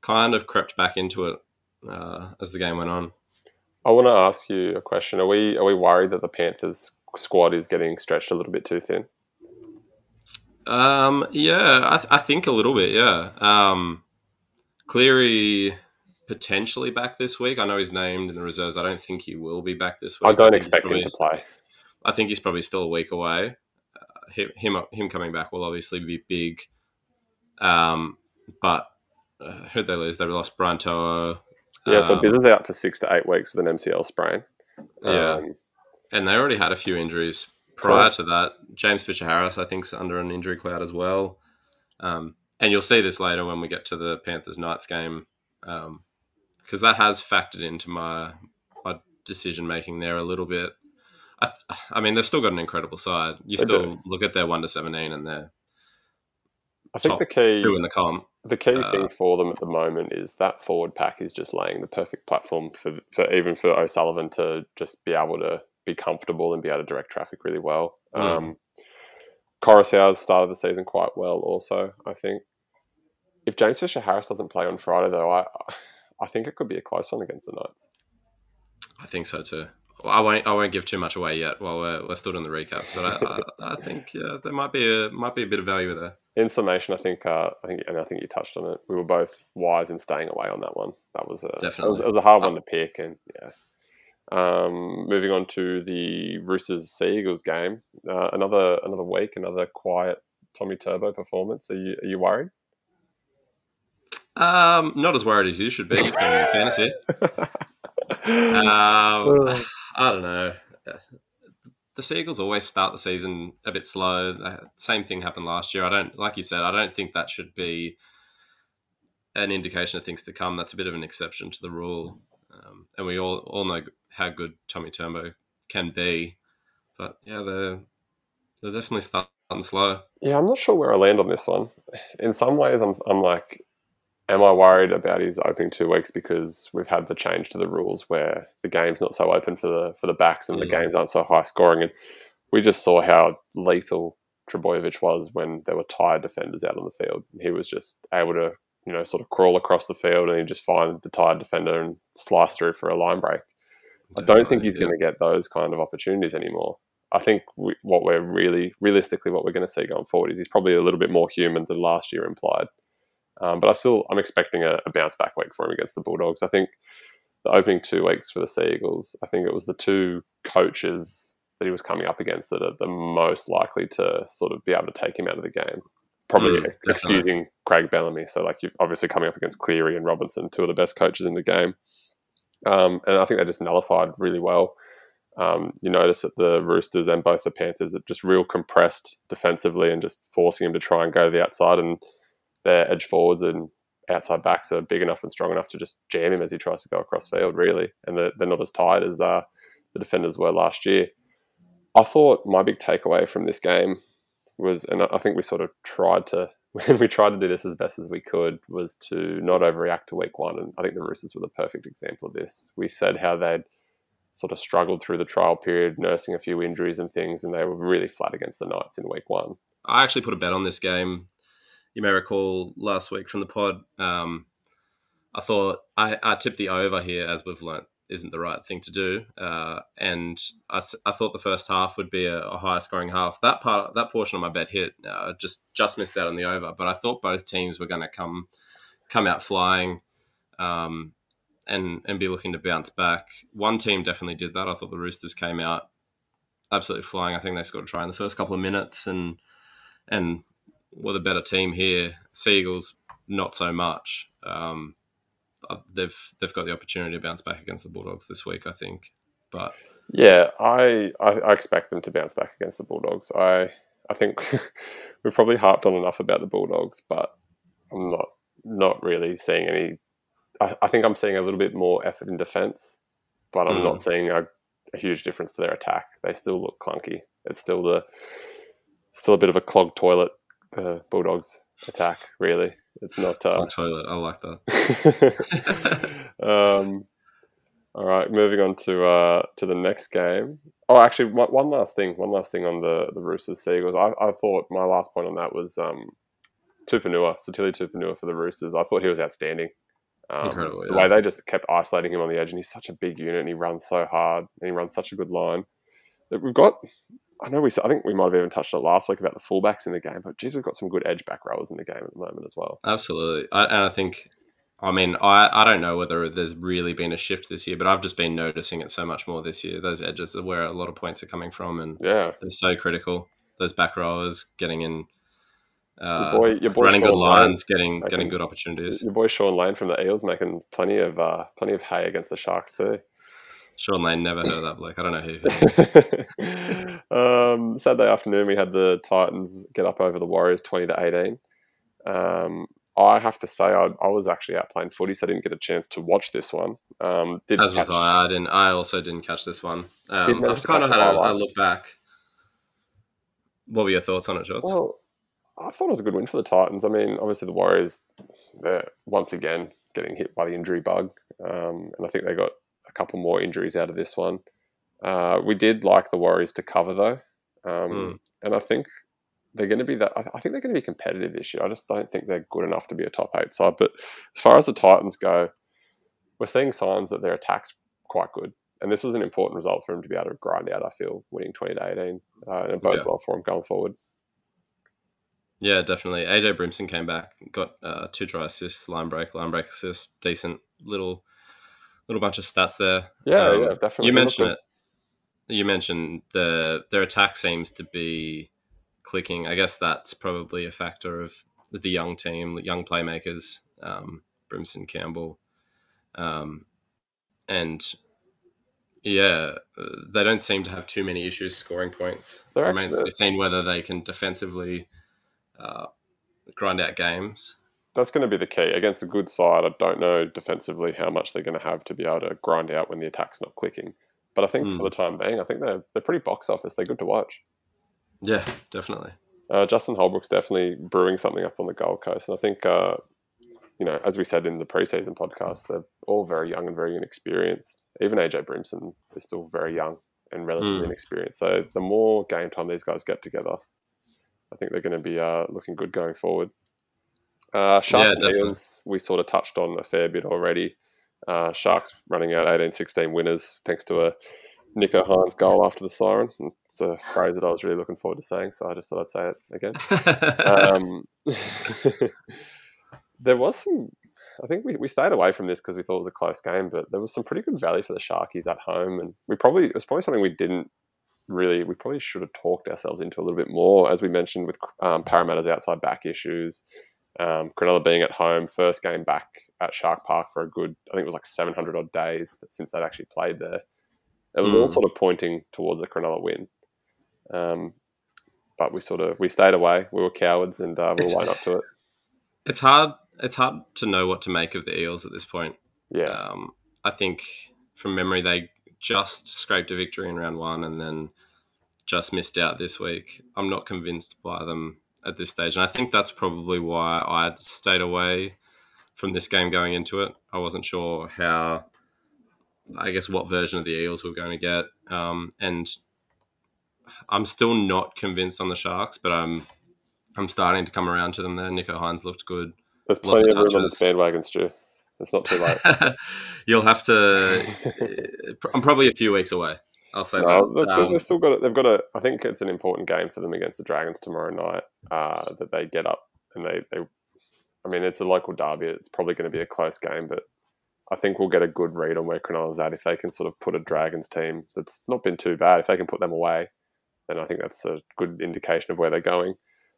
kind of crept back into it uh, as the game went on. I want to ask you a question. Are we are we worried that the Panthers squad is getting stretched a little bit too thin? Um, yeah, I, th- I think a little bit. Yeah. Um, Cleary potentially back this week. I know he's named in the reserves. I don't think he will be back this week. I don't I expect him to play. I think he's probably still a week away. Uh, him, him, him coming back will obviously be big. Um, but uh, who'd they lose? They lost Brian To'o. Yeah, so um, is out for six to eight weeks with an MCL sprain. Yeah, um, and they already had a few injuries prior to that. James Fisher Harris, I think, is under an injury cloud as well. Um, and you'll see this later when we get to the Panthers Knights game. Um, because that has factored into my my decision making there a little bit. I, I, mean, they've still got an incredible side. You still do. look at their one to seventeen, and they're I think the key two in the comp. The key uh, thing for them at the moment is that forward pack is just laying the perfect platform for, for even for O'Sullivan to just be able to be comfortable and be able to direct traffic really well. Mm. Um, Koroisau's started the season quite well, also. I think if James Fisher Harris doesn't play on Friday, though, I I think it could be a close one against the Knights. I think so too. Well, I won't. I won't give too much away yet while we're, we're still doing the recaps, but I, I, I, think yeah, there might be a might be a bit of value there. In summation, I think uh, I think and I think you touched on it. We were both wise in staying away on that one. That was a definitely it was, it was a hard one to pick, and yeah. Um, moving on to the Roosters Sea Eagles game, uh, another another week, another quiet Tommy Turbo performance. Are you are you worried? Um, not as worried as you should be if you're fantasy. Um, I don't know. The Seagulls always start the season a bit slow. same thing happened last year. I don't, like you said, I don't think that should be an indication of things to come. That's a bit of an exception to the rule. Um, and we all, all know how good Tommy Turbo can be. But yeah, they're, they're definitely starting slow. Yeah, I'm not sure where I land on this one. In some ways, I'm, I'm like, am I worried about his opening two weeks because we've had the change to the rules where the game's not so open for the for the backs and mm. the games aren't so high scoring and we just saw how lethal Trbojevic was when there were tired defenders out on the field. He was just able to, you know, sort of crawl across the field and he just find the tired defender and slice through for a line break. Definitely, I don't think he's yeah. going to get those kind of opportunities anymore. I think we, what we're really, realistically, what we're going to see going forward is he's probably a little bit more human than last year implied Um, but I still I'm expecting a, a, bounce back week for him against the Bulldogs. I think the opening two weeks for the Sea Eagles, I think it was the two coaches that he was coming up against that are the most likely to sort of be able to take him out of the game. Probably mm, excusing Craig Bellamy. So like you're obviously coming up against Cleary and Robinson, two of the best coaches in the game. Um, and I think they just nullified really well. Um, you notice that the Roosters and both the Panthers are just real compressed defensively and just forcing him to try and go to the outside. And their edge forwards and outside backs are big enough and strong enough to just jam him as he tries to go across field, really. And they're, they're not as tight as uh, the defenders were last year. I thought my big takeaway from this game was, and I think we sort of tried to, we tried to do this as best as we could, was to not overreact to week one. And I think the Roosters were the perfect example of this. We said how they'd sort of struggled through the trial period, nursing a few injuries and things, and they were really flat against the Knights in week one. I actually put a bet on this game. You may recall last week from the pod. Um, I thought I, I tipped the over here, as we've learnt isn't the right thing to do. Uh, and I, I thought the first half would be a, a, higher scoring half. That part, that portion of my bet hit. Uh, just just missed out on the over. But I thought both teams were going to come come out flying. Um, and and be looking to bounce back. One team definitely did that. I thought the Roosters came out absolutely flying. I think they scored a try in the first couple of minutes and and were the better team here. Seagulls not so much. Um, uh, they've they've got the opportunity to bounce back against the Bulldogs this week, I think. But yeah, I, I, I expect them to bounce back against the Bulldogs. I I think we've probably harped on enough about the Bulldogs, but I'm not not really seeing any I, I, think I'm seeing a little bit more effort in defence, but I'm mm. not seeing a, a, huge difference to their attack. They still look clunky. It's still the still a bit of a clogged toilet. The Bulldogs attack really. It's not uh, toilet. I like that. um, all right, moving on to uh, to the next game. Oh, actually, one, one, last thing. One last thing on the the Roosters Seagulls. I, I thought my last point on that was um, Tupouniua, Sitili Tupouniua for the Roosters. I thought he was outstanding. Um, Incredible. The way they just kept isolating him on the edge, and he's such a big unit, and he runs so hard, and he runs such a good line. We've got, I know we, I think we might have even touched on it last week about the fullbacks in the game, but geez, we've got some good edge back rowers in the game at the moment as well. Absolutely, I, and I think, I mean, I, I don't know whether there's really been a shift this year, but I've just been noticing it so much more this year. Those edges are where a lot of points are coming from, and yeah, they're so critical. Those back rowers getting in uh, your boy, your boy running Shaun good lines, Lane, getting making, getting good opportunities. Your boy Shaun Lane from the Eels making plenty of uh, plenty of hay against the Sharks too. Shaun Lane never heard of that bloke. I don't know who. um, Saturday afternoon, we had the Titans get up over the Warriors, twenty to eighteen. Um, I have to say, I, I, was actually out playing footy, so I didn't get a chance to watch this one. Um, As was I. I didn't. I also didn't catch this one. Um, I've kind of had a, a, look back. What were your thoughts on it, George? Well, I thought it was a good win for the Titans. I mean, obviously the Warriors, they're once again getting hit by the injury bug, um, and I think they got a couple more injuries out of this one. Uh, we did like the Warriors to cover though, um, mm. and I think they're going to be that. I think they're going to be competitive this year. I just don't think they're good enough to be a top eight side. But as far as the Titans go, we're seeing signs that their attack's quite good. And this was an important result for them to be able to grind out. I feel winning twenty to eighteen, uh, and it bodes yeah. well for them going forward. Yeah, definitely. AJ Brimson came back, got uh, two try assists, line break, line break assist, decent little little bunch of stats there. Yeah, um, yeah, definitely. You mentioned it. You mentioned the their attack seems to be clicking. I guess that's probably a factor of the young team, the young playmakers, um, Brimson, Campbell, um, and yeah, they don't seem to have too many issues scoring points. They're Remains actually, to be seen whether they can defensively uh, grind out games. That's going to be the key against a good side. I don't know defensively how much they're going to have to be able to grind out when the attack's not clicking. But I think mm. for hmm. the time being, I think they're they're pretty box office. They're good to watch. Yeah, definitely. Uh, Justin Holbrook's definitely brewing something up on the Gold Coast, and I think uh, you know, as we said in the preseason podcast, they're all very young and very inexperienced. Even AJ Brimson is still very young and relatively mm. inexperienced. So the more game time these guys get together, I think they're going to be uh, looking good going forward. Uh, Sharks yeah, we sort of touched on a fair bit already. Uh, Sharks running out 18-16 winners thanks to a Nicho Hynes goal after the siren. It's a phrase that I was really looking forward to saying, so I just thought I'd say it again. um, there was some. I think we, we stayed away from this because we thought it was a close game, but there was some pretty good value for the Sharkies at home, and we probably it was probably something we didn't really. We probably should have talked ourselves into a little bit more, as we mentioned with um, Parramatta's outside back issues, um, Cronulla being at home, first game back at Shark Park for a good. I think it was like seven hundred odd days since they'd actually played there. It was mm. all sort of pointing towards a Cronulla win. Um, but we sort of we stayed away. We were cowards, and uh, we were up to it. It's hard. It's hard to know what to make of the Eels at this point. Yeah, um, I think from memory they just scraped a victory in round one, and then just missed out this week. I'm not convinced by them at this stage, and I think that's probably why I stayed away from this game going into it. I wasn't sure how, I guess, what version of the Eels we are going to get, um, and I'm still not convinced on the Sharks, but I'm I'm starting to come around to them there. Nicho Hynes looked good. There's plenty of, of room on the bandwagon, Stu. It's not too late. You'll have to. I'm probably a few weeks away. I'll say no, that. Um, they've still got. it. They've got a. I think it's an important game for them against the Dragons tomorrow night. Uh, that they get up and they, they. I mean, it's a local derby. It's probably going to be a close game, but I think we'll get a good read on where Cronulla's at if they can sort of put a Dragons team that's not been too bad. If they can put them away, then I think that's a good indication of where they're going.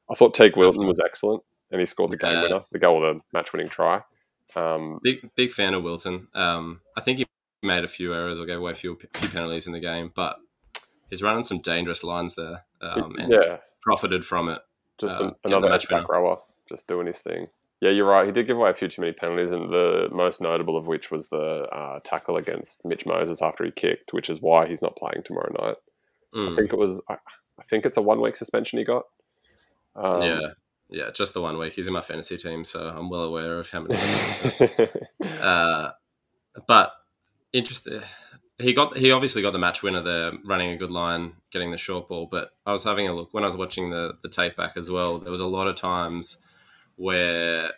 I thought Teig Wilton was excellent, and he scored the game winner, the goal the match-winning try. Um, big big fan of Wilton. Um, I think he made a few errors or gave away a few, few penalties in the game, but he's running some dangerous lines there, um, and yeah. profited from it. Just uh, another match back rower, just doing his thing. Yeah, you're right. He did give away a few too many penalties, and the most notable of which was the uh, tackle against Mitch Moses after he kicked, which is why he's not playing tomorrow night. Mm. I think it was. I, I think it's a one week suspension he got. Um, yeah, yeah, just the one week. He's in my fantasy team, so I'm well aware of how many. uh, but interesting. He got he obviously got the match winner there, running a good line, getting the short ball. But I was having a look when I was watching the the tape back as well. There was a lot of times where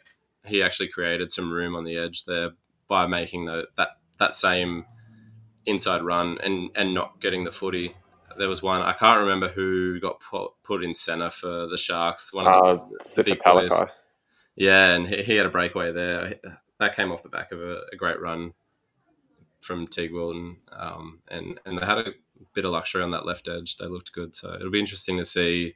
he actually created some room on the edge there by making the, that that same inside run and and not getting the footy there was one I can't remember who got put, put in center for the Sharks. One of the, uh, big boys. Yeah, and he, he, had a breakaway there. That came off the back of a, a great run from Teig Wilton, um, and and they had a bit of luxury on that left edge. They looked good, so it'll be interesting to see.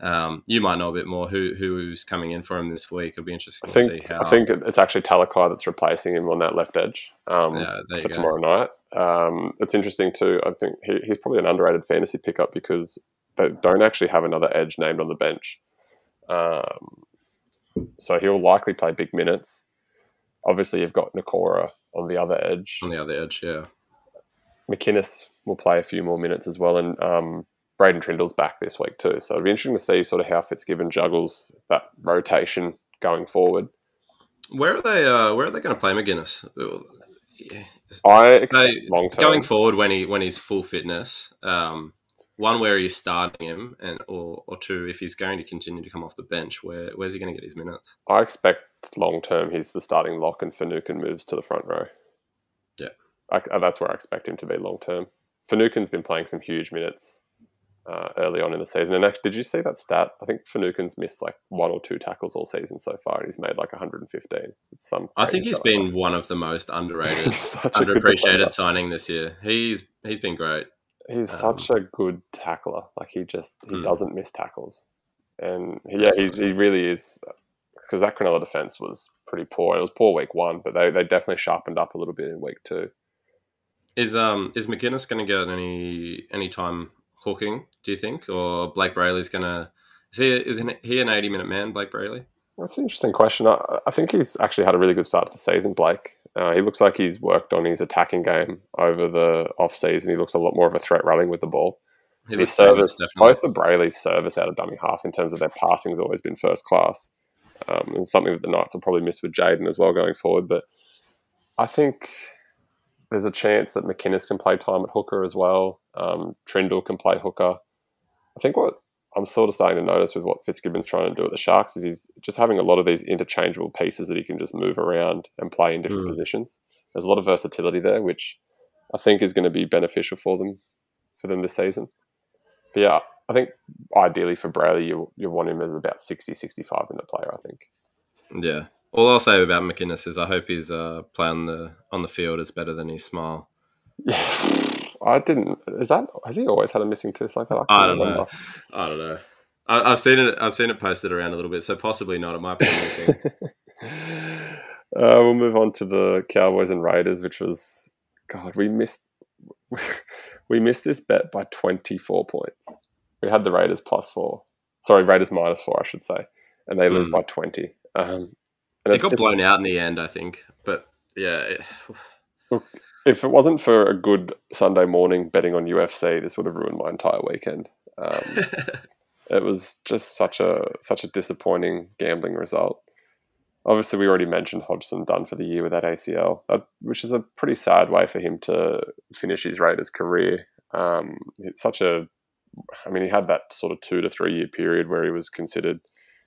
Um, you might know a bit more who who's coming in for him this week. It'll be interesting I think, to see how. I think it's actually Talakai that's replacing him on that left edge um, yeah, for tomorrow night. Um, it's interesting too. I think he, he's probably an underrated fantasy pickup because they don't actually have another edge named on the bench. Um, so he'll likely play big minutes. Obviously, you've got Nikora on the other edge. On the other edge, yeah. McInnes will play a few more minutes as well, and um, Braydon Trindall's back this week too. So it'll be interesting to see sort of how Fitzgibbon juggles that rotation going forward. Where are they? Uh, where are they going to play McInnes? I expect long term going forward when he when he's full fitness. Um, one where he's starting him, and or, or two if he's going to continue to come off the bench. Where where's he going to get his minutes? I expect long term he's the starting lock, and Finucane moves to the front row. Yeah, I, that's where I expect him to be long term. Finucane's been playing some huge minutes uh, early on in the season. And actually, did you see that stat? I think Finucane's missed like one or two tackles all season so far, and he's made like 115. It's some. I think he's been one of the most underrated, underappreciated signing this year. He's he's been great. He's um, such a good tackler. Like he just he hmm. doesn't miss tackles, and he, yeah, he's he really is. Because that Cronulla defense was pretty poor. It was poor week one, but they, they definitely sharpened up a little bit in week two. Is um is McInnes going to get any any time hooking? Do you think, or Blayke Brailey's going to? Is he is he an eighty minute man, Blayke Brailey? That's an interesting question. I, I, think he's actually had a really good start to the season, Blayke. Uh, he looks like he's worked on his attacking game over the off season. He looks a lot more of a threat running with the ball. He his service, both the Brailey's service out of dummy half in terms of their passing has always been first class, um, and something that the Knights will probably miss with Jayden as well going forward. But I think there's a chance that McInnes can play time at hooker as well. Um, Trindall can play hooker. I think what I'm sort of starting to notice with what Fitzgibbon's trying to do at the Sharks is he's just having a lot of these interchangeable pieces that he can just move around and play in different mm. positions. There's a lot of versatility there, which I think is going to be beneficial for them for them this season. But yeah, I think ideally for Brailey, you you want him as about 60, 65 minute player, I think. Yeah, All I'll say about McInnes is I hope his uh, play on the on the field is better than his smile. I didn't. Is that has he always had a missing tooth like that? I, I don't remember. know. I don't know. I, have seen it. I've seen it posted around a little bit, so possibly not. It might be. uh, we'll move on to the Cowboys and Raiders, which was God. We missed. We missed this bet by twenty four points. We had the Raiders plus four. Sorry, Raiders minus four, I should say, and they lose mm. by twenty. Um, it got just, blown out in the end, I think. But yeah. It, look, if it wasn't for a good Sunday morning betting on UFC, this would have ruined my entire weekend. Um, it was just such a such a disappointing gambling result. Obviously, we already mentioned Hodgson done for the year with that ACL, uh, which is a pretty sad way for him to finish his Raiders career. Um, it's such a, I mean, he had that sort of two to three year period where he was considered,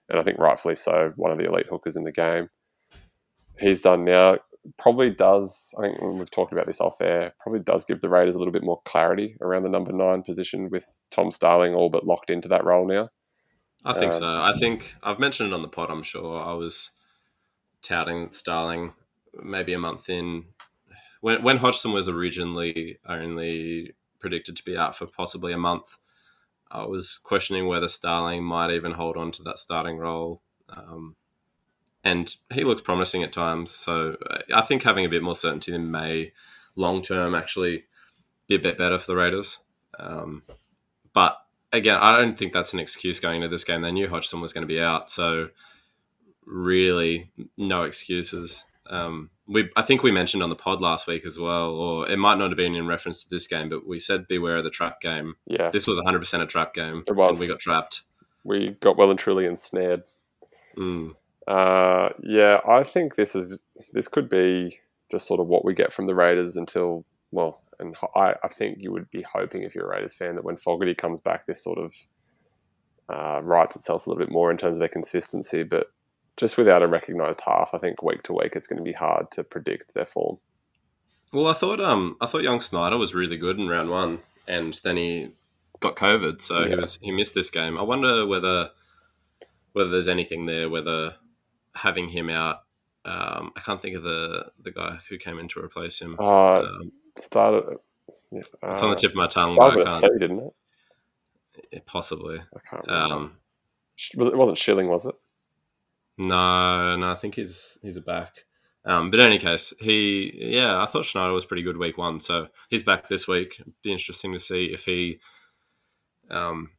and I think rightfully so, one of the elite hookers in the game. He's done now probably does. I think we've talked about this off air. Probably does give the Raiders a little bit more clarity around the number nine position with Tom Starling all but locked into that role now. I think um, so. I think I've mentioned it on the pod. I'm sure I was touting Starling maybe a month in when when Hodgson was originally only predicted to be out for possibly a month. I was questioning whether Starling might even hold on to that starting role. Um, and he looks promising at times. So uh, I think having a bit more certainty in may long term actually be a bit better for the Raiders. Um, but again, I don't think that's an excuse going into this game. They knew Hodgson was going to be out, so really no excuses. Um, we I think we mentioned on the pod last week as well, or it might not have been in reference to this game, but we said beware of the trap game. Yeah, this was 100 percent a trap game. It was. we got trapped. We got well and truly ensnared. Mm. Uh, yeah, I think this is this could be just sort of what we get from the Raiders until well, and I, I think you would be hoping if you're a Raiders fan that when Fogarty comes back, this sort of uh, writes itself a little bit more in terms of their consistency. But just without a recognised half, I think week to week it's going to be hard to predict their form. Well, I thought um I thought young Schneider was really good in round one, and then he got COVID, so yeah. he was he missed this game. I wonder whether whether there's anything there, whether having him out. Um, I can't think of the the guy who came in to replace him. Uh, um, started. Yeah, uh, it's on the tip of my tongue. I can't. Say, didn't it? Yeah, possibly. I can't. Um, was it, it wasn't Schilling, was it? No, no. I think he's he's a back. Um, but in any case, he yeah, I thought Schneider was pretty good week one, so he's back this week. It'd be interesting to see if he um,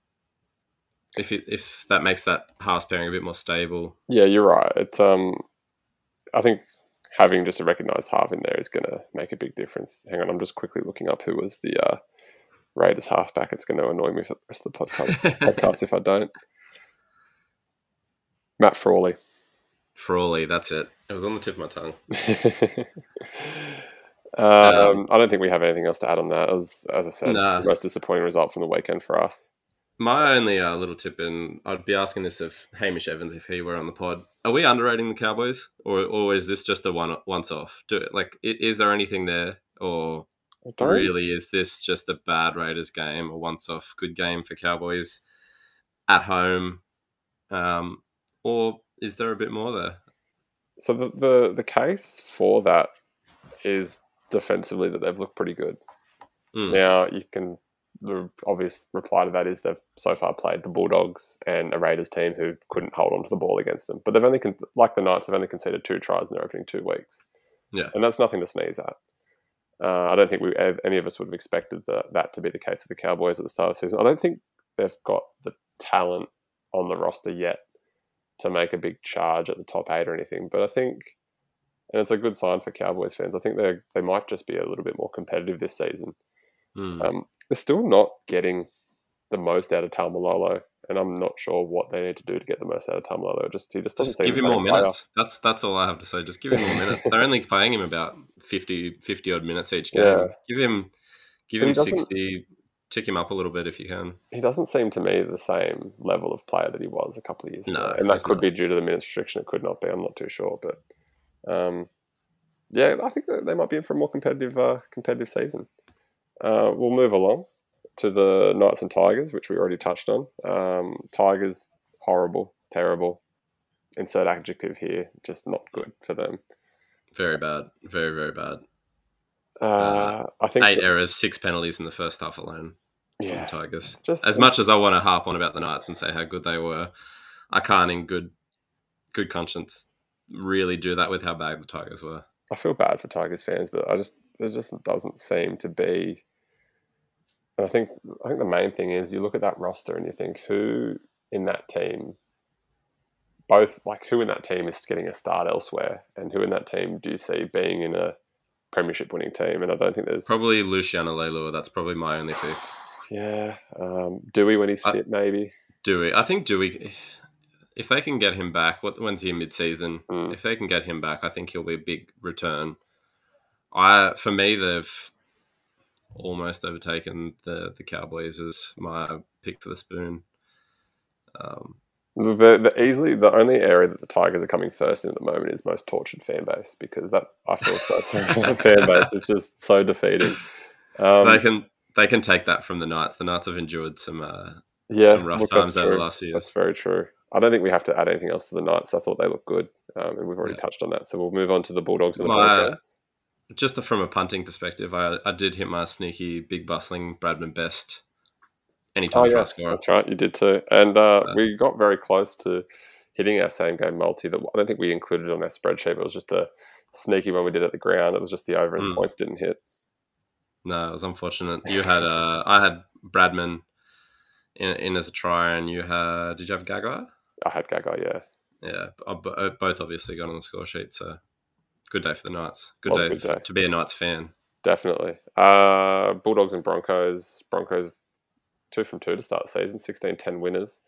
if it, if that makes that house pairing a bit more stable. Yeah, you're right. It's um, I think having just a recognised half in there is going to make a big difference. Hang on, I'm just quickly looking up who was the uh, Raiders halfback. It's going to annoy me for the rest of the podcast, podcast if I don't. Matt Frawley. Frawley, that's it. It was on the tip of my tongue. um, um, I don't think we have anything else to add on that. As as I said, nah. the most disappointing result from the weekend for us. My only uh, little tip, and I'd be asking this of Hamish Evans if he were on the pod. Are we underrating the Cowboys, or or is this just a one once off? Do like is there anything there, or really is this just a bad Raiders game, a once off good game for Cowboys at home, um, or is there a bit more there? So the the, the case for that is defensively that they've looked pretty good. Mm. Now you can the obvious reply to that is they've so far played the Bulldogs and a Raiders team who couldn't hold on to the ball against them. But they've only, con- like the Knights, have only conceded two tries in their opening two weeks. Yeah. And that's nothing to sneeze at. Uh, I don't think we any of us would have expected the, that to be the case for the Cowboys at the start of the season. I don't think they've got the talent on the roster yet to make a big charge at the top eight or anything. But I think, and it's a good sign for Cowboys fans. I think they they might just be a little bit more competitive this season. Mm. Um, they're still not getting the most out of Taumalolo, and I'm not sure what they need to do to get the most out of Taumalolo. Just he just doesn't just give him more minutes. That's that's all I have to say. Just give him more minutes. They're only paying him about 50, 50 odd minutes each game. Yeah. Give him give him sixty. Tick him up a little bit if you can. He doesn't seem to me the same level of player that he was a couple of years no, ago, and that could not. be due to the minutes restriction. It could not be. I'm not too sure, but um, yeah, I think they might be in for a more competitive uh, competitive season. Uh, we'll move along to the Knights and Tigers, which we already touched on. Um, Tigers, horrible, terrible. insert adjective here, just not good for them. Very bad. Very very bad. Uh, I think Eight errors, six penalties in the first half alone yeah, Tigers. just As much as I want to harp on about the Knights and say how good they were, I can't in good good conscience really do that with how bad the Tigers were. I feel bad for Tigers fans, but I just there just doesn't seem to be. And I think I think the main thing is you look at that roster and you think who in that team, both like who in that team is getting a start elsewhere, and who in that team do you see being in a premiership winning team? And I don't think there's Probably Luciano Leilua. That's probably my only pick. yeah um, Dewey when he's I- fit maybe. Dewey. I think Dewey. If they can get him back, what when's he in mid season? Mm. If they can get him back, I think he'll be a big return. I for me, they've almost overtaken the the Cowboys as my pick for the spoon. Um, The, the easily the only area that the Tigers are coming first in at the moment is most tortured fan base because that I feel so sorry for the fan base. It's just so defeating. Um, they can they can take that from the Knights. The Knights have endured some uh, yeah, some rough look, times over the last few That's very true. I don't think we have to add anything else to the Knights. I thought they looked good, um, and we've already Yeah. touched on that. So we'll move on to the Bulldogs and the My- Broncos. Just from a punting perspective, I, I did hit my sneaky big bustling Bradman Best anytime Oh try yes, score. that's right. You did too, and uh, Uh, we got very close to hitting our same game multi. That I don't think we included on our spreadsheet. But it was just a sneaky one we did at the ground. It was just the over and Mm. the points didn't hit. No, it was unfortunate. You had uh, I had Bradman in, in as a try, and you had did you have Gagai? I had Gagai, yeah. Yeah, uh, both obviously got on the score sheet. So good day for the Knights. Good, day, good day. to be a Knights fan. Definitely. Uh, Bulldogs and Broncos. Broncos two from two to start the season, 16-10 winners.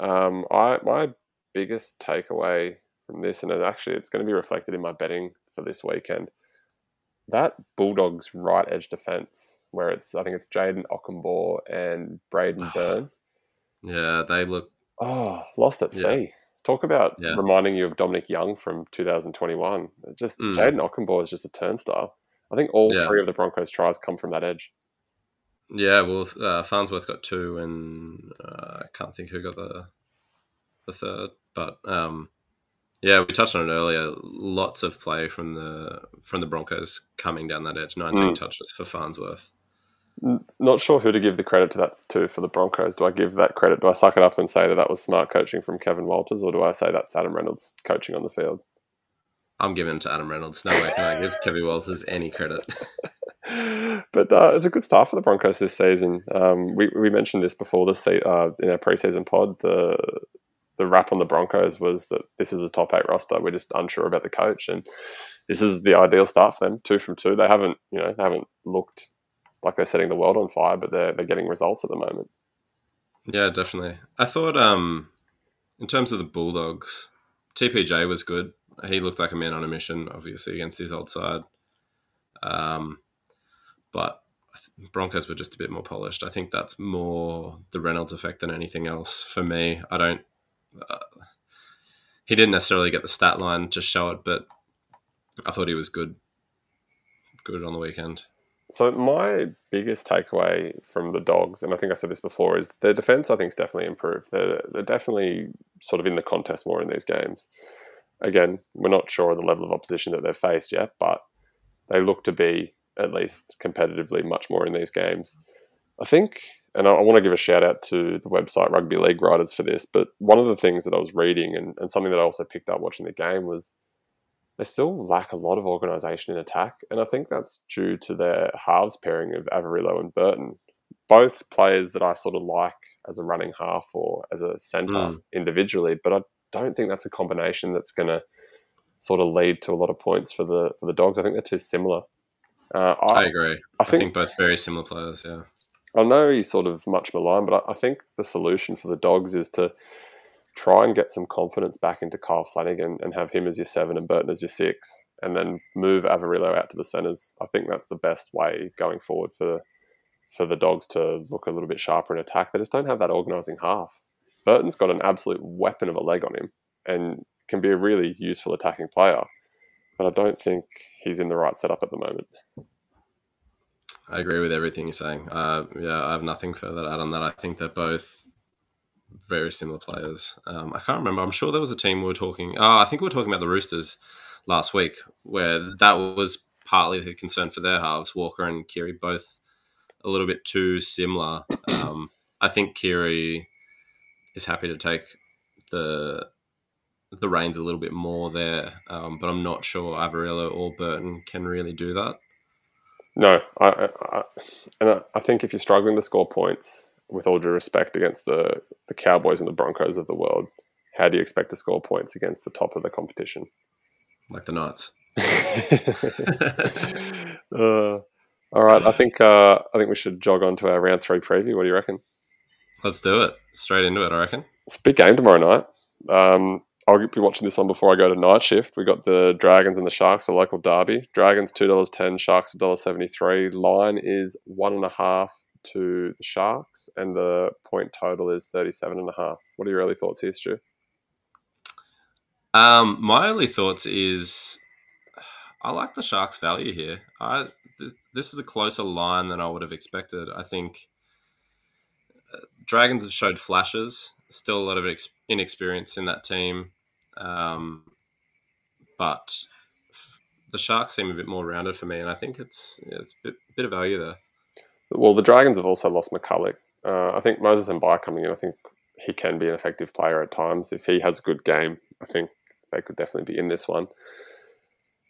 Um, I my biggest takeaway from this, and it actually it's going to be reflected in my betting for this weekend. That Bulldogs right edge defense, where it's I think it's Jayden Okunbor and Braidon Burns. Yeah, they look. Oh, lost at Yeah. sea. Talk about Yeah. reminding you of Dominic Young from 2021. Just Mm. Jayden Okunbor is just a turnstile. I think all Yeah. three of the Broncos' tries come from that edge. Yeah, well, uh, Farnworth got two, and uh, I can't think who got the the third. But um, yeah, we touched on it earlier. Lots of play from the from the Broncos coming down that edge. Nineteen Mm. touches for Farnworth. Not sure who to give the credit to that to for the Broncos. Do I give that credit? Do I suck it up and say that that was smart coaching from Kevin Walters, or do I say that's Adam Reynolds coaching on the field? I'm giving it to Adam Reynolds. No way can I give Kevin Walters any credit. but uh, it's a good start for the Broncos this season. Um, we, we mentioned this before the se- uh, in our preseason pod. The the wrap on the Broncos was that this is a top eight roster. We're just unsure about the coach, and this is the ideal start for them. Two from two. They haven't you know they haven't looked like they're setting the world on fire, but they're they're getting results at the moment. Yeah, definitely. I thought, um, in terms of the Bulldogs, TPJ was good. He looked like a man on a mission, obviously against his old side. Um, but Broncos were just a bit more polished. I think that's more the Reynolds effect than anything else for me. I don't. Uh, he didn't necessarily get the stat line to show it, but I thought he was good. Good on the weekend. So my biggest takeaway from the dogs, and I think I said this before, is their defense. I think is definitely improved. They're they're definitely sort of in the contest more in these games. Again, we're not sure of the level of opposition that they've faced yet, but they look to be at least competitively much more in these games. I think, and I, I want to give a shout out to the website Rugby League writers for this. But one of the things that I was reading, and, and something that I also picked up watching the game, was they still lack a lot of organisation in attack, and I think that's due to their halves pairing of Averillo and Burton. Both players that I sort of like as a running half or as a centre Mm. individually, but I don't think that's a combination that's going to sort of lead to a lot of points for the for the dogs. I think they're too similar. Uh, I I, agree. I I think think both very similar players. Yeah. I know he's sort of much maligned, but I, I think the solution for the dogs is to try and get some confidence back into Kyle Flanagan and have him as your seven and Burton as your six, and then move Averillo out to the centres. I think that's the best way going forward for for the dogs to look a little bit sharper in attack. They just don't have that organising half. Burton's got an absolute weapon of a leg on him and can be a really useful attacking player, but I don't think he's in the right setup at the moment. I agree with everything you're saying. Uh, yeah, I have nothing further to add on that. I think they're both very similar players. Um, I can't remember. I'm sure there was a team we were talking. Oh, I think we were talking about the Roosters last week, where that was partly the concern for their halves. Walker and Keary both a little bit too similar. Um, I think Keary is happy to take the the reins a little bit more there, um, but I'm not sure Averillo or Burton can really do that. No, I, I, and I think if you're struggling to score points, with all due respect, against the the Cowboys and the Broncos of the world, how do you expect to score points against the top of the competition? Like the Knights. uh, all right, I think uh, I think we should jog on to our round three preview. What do you reckon? Let's do it. Straight into it, I reckon. It's a big game tomorrow night. Um, I'll be watching this one before I go to night shift. We got the Dragons and the Sharks, a local derby. Dragons two dollars ten, Sharks dollar seventy three. Line is one and a half to the Sharks, and the point total is thirty seven and a half. What are your early thoughts here, Stu? Um, my early thoughts is I like the Sharks' value here. I this, this is a closer line than I would have expected. I think uh, Dragons have showed flashes. Still a lot of ex- inexperience in that team, um, but f- the Sharks seem a bit more rounded for me, and I think it's it's a bit, bit of value there. Well, the Dragons have also lost McCullough. Uh, I think Moses Mbye coming in. I think he can be an effective player at times if he has a good game. I think they could definitely be in this one.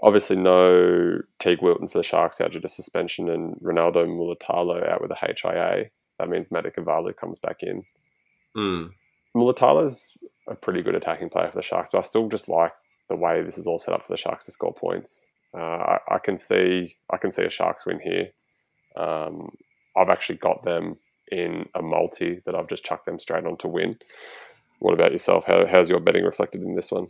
Obviously, no Teig Wilton for the Sharks out due to suspension, and Ronaldo Mulitalo out with a HIA. That means Matt Ikuvalu comes back in. Mm. Mulitalo's a pretty good attacking player for the Sharks, but I still just like the way this is all set up for the Sharks to score points. Uh, I, I, can see I can see a Sharks win here. Um, I've actually got them in a multi that I've just chucked them straight on to win. What about yourself? How, how's your betting reflected in this one?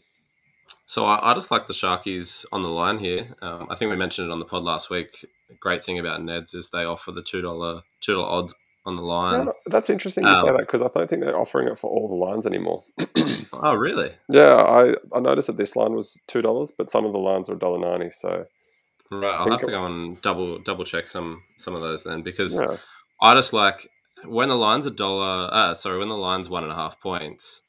So I, I just like the Sharkies on the line here. Um, I think we mentioned it on the pod last week. great thing about Neds is they offer the two dollar two dollar odds on the line. Yeah, that's interesting you um, say that because I don't think they're offering it for all the lines anymore. oh, really? Yeah, I, I noticed that this line was two dollars, but some of the lines were dollar ninety. So right, I'll have to go and double double check some some of those then because yeah. I just like when the line's a dollar. Uh, sorry, when the line's one and a half points,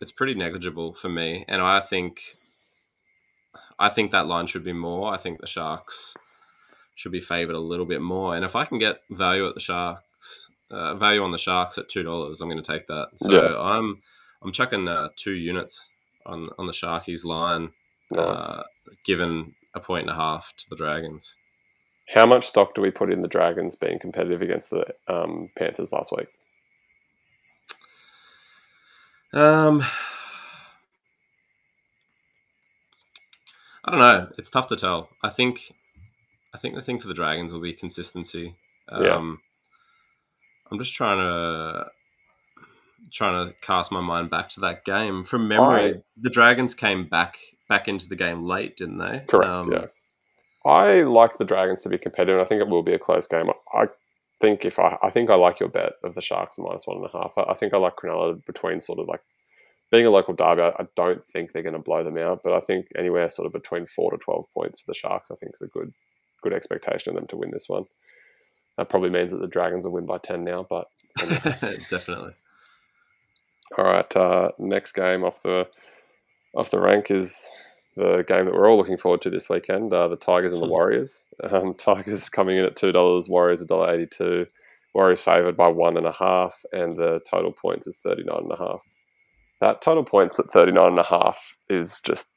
it's pretty negligible for me, and I think I think that line should be more. I think the Sharks should be favoured a little bit more, and if I can get value at the Sharks uh, value on the Sharks at two dollars. I'm going to take that. So yeah. I'm I'm chucking uh, two units on on the Sharkies line, nice. uh, given a point and a half to the Dragons. How much stock do we put in the Dragons being competitive against the um, Panthers last week? Um, I don't know. It's tough to tell. I think, I think the thing for the Dragons will be consistency. Um, yeah. I'm just trying to trying to cast my mind back to that game from memory. I, the Dragons came back back into the game late, didn't they? Correct. Um, yeah. I like the Dragons to be competitive. I think it will be a close game. I think if I, I think I like your bet of the Sharks minus one and a half. I, I think I like Cronulla between sort of like being a local derby. I, I don't think they're going to blow them out, but I think anywhere sort of between four to twelve points for the Sharks, I think is a good good expectation of them to win this one. That probably means that the Dragons will win by 10 now, but. Definitely. All right. Uh, next game off the off the rank is the game that we're all looking forward to this weekend uh, the Tigers and the Warriors. Um, Tigers coming in at $2, Warriors $1.82. Warriors favoured by one and a half, and the total points is 39 and a. That total points at 39 and a is just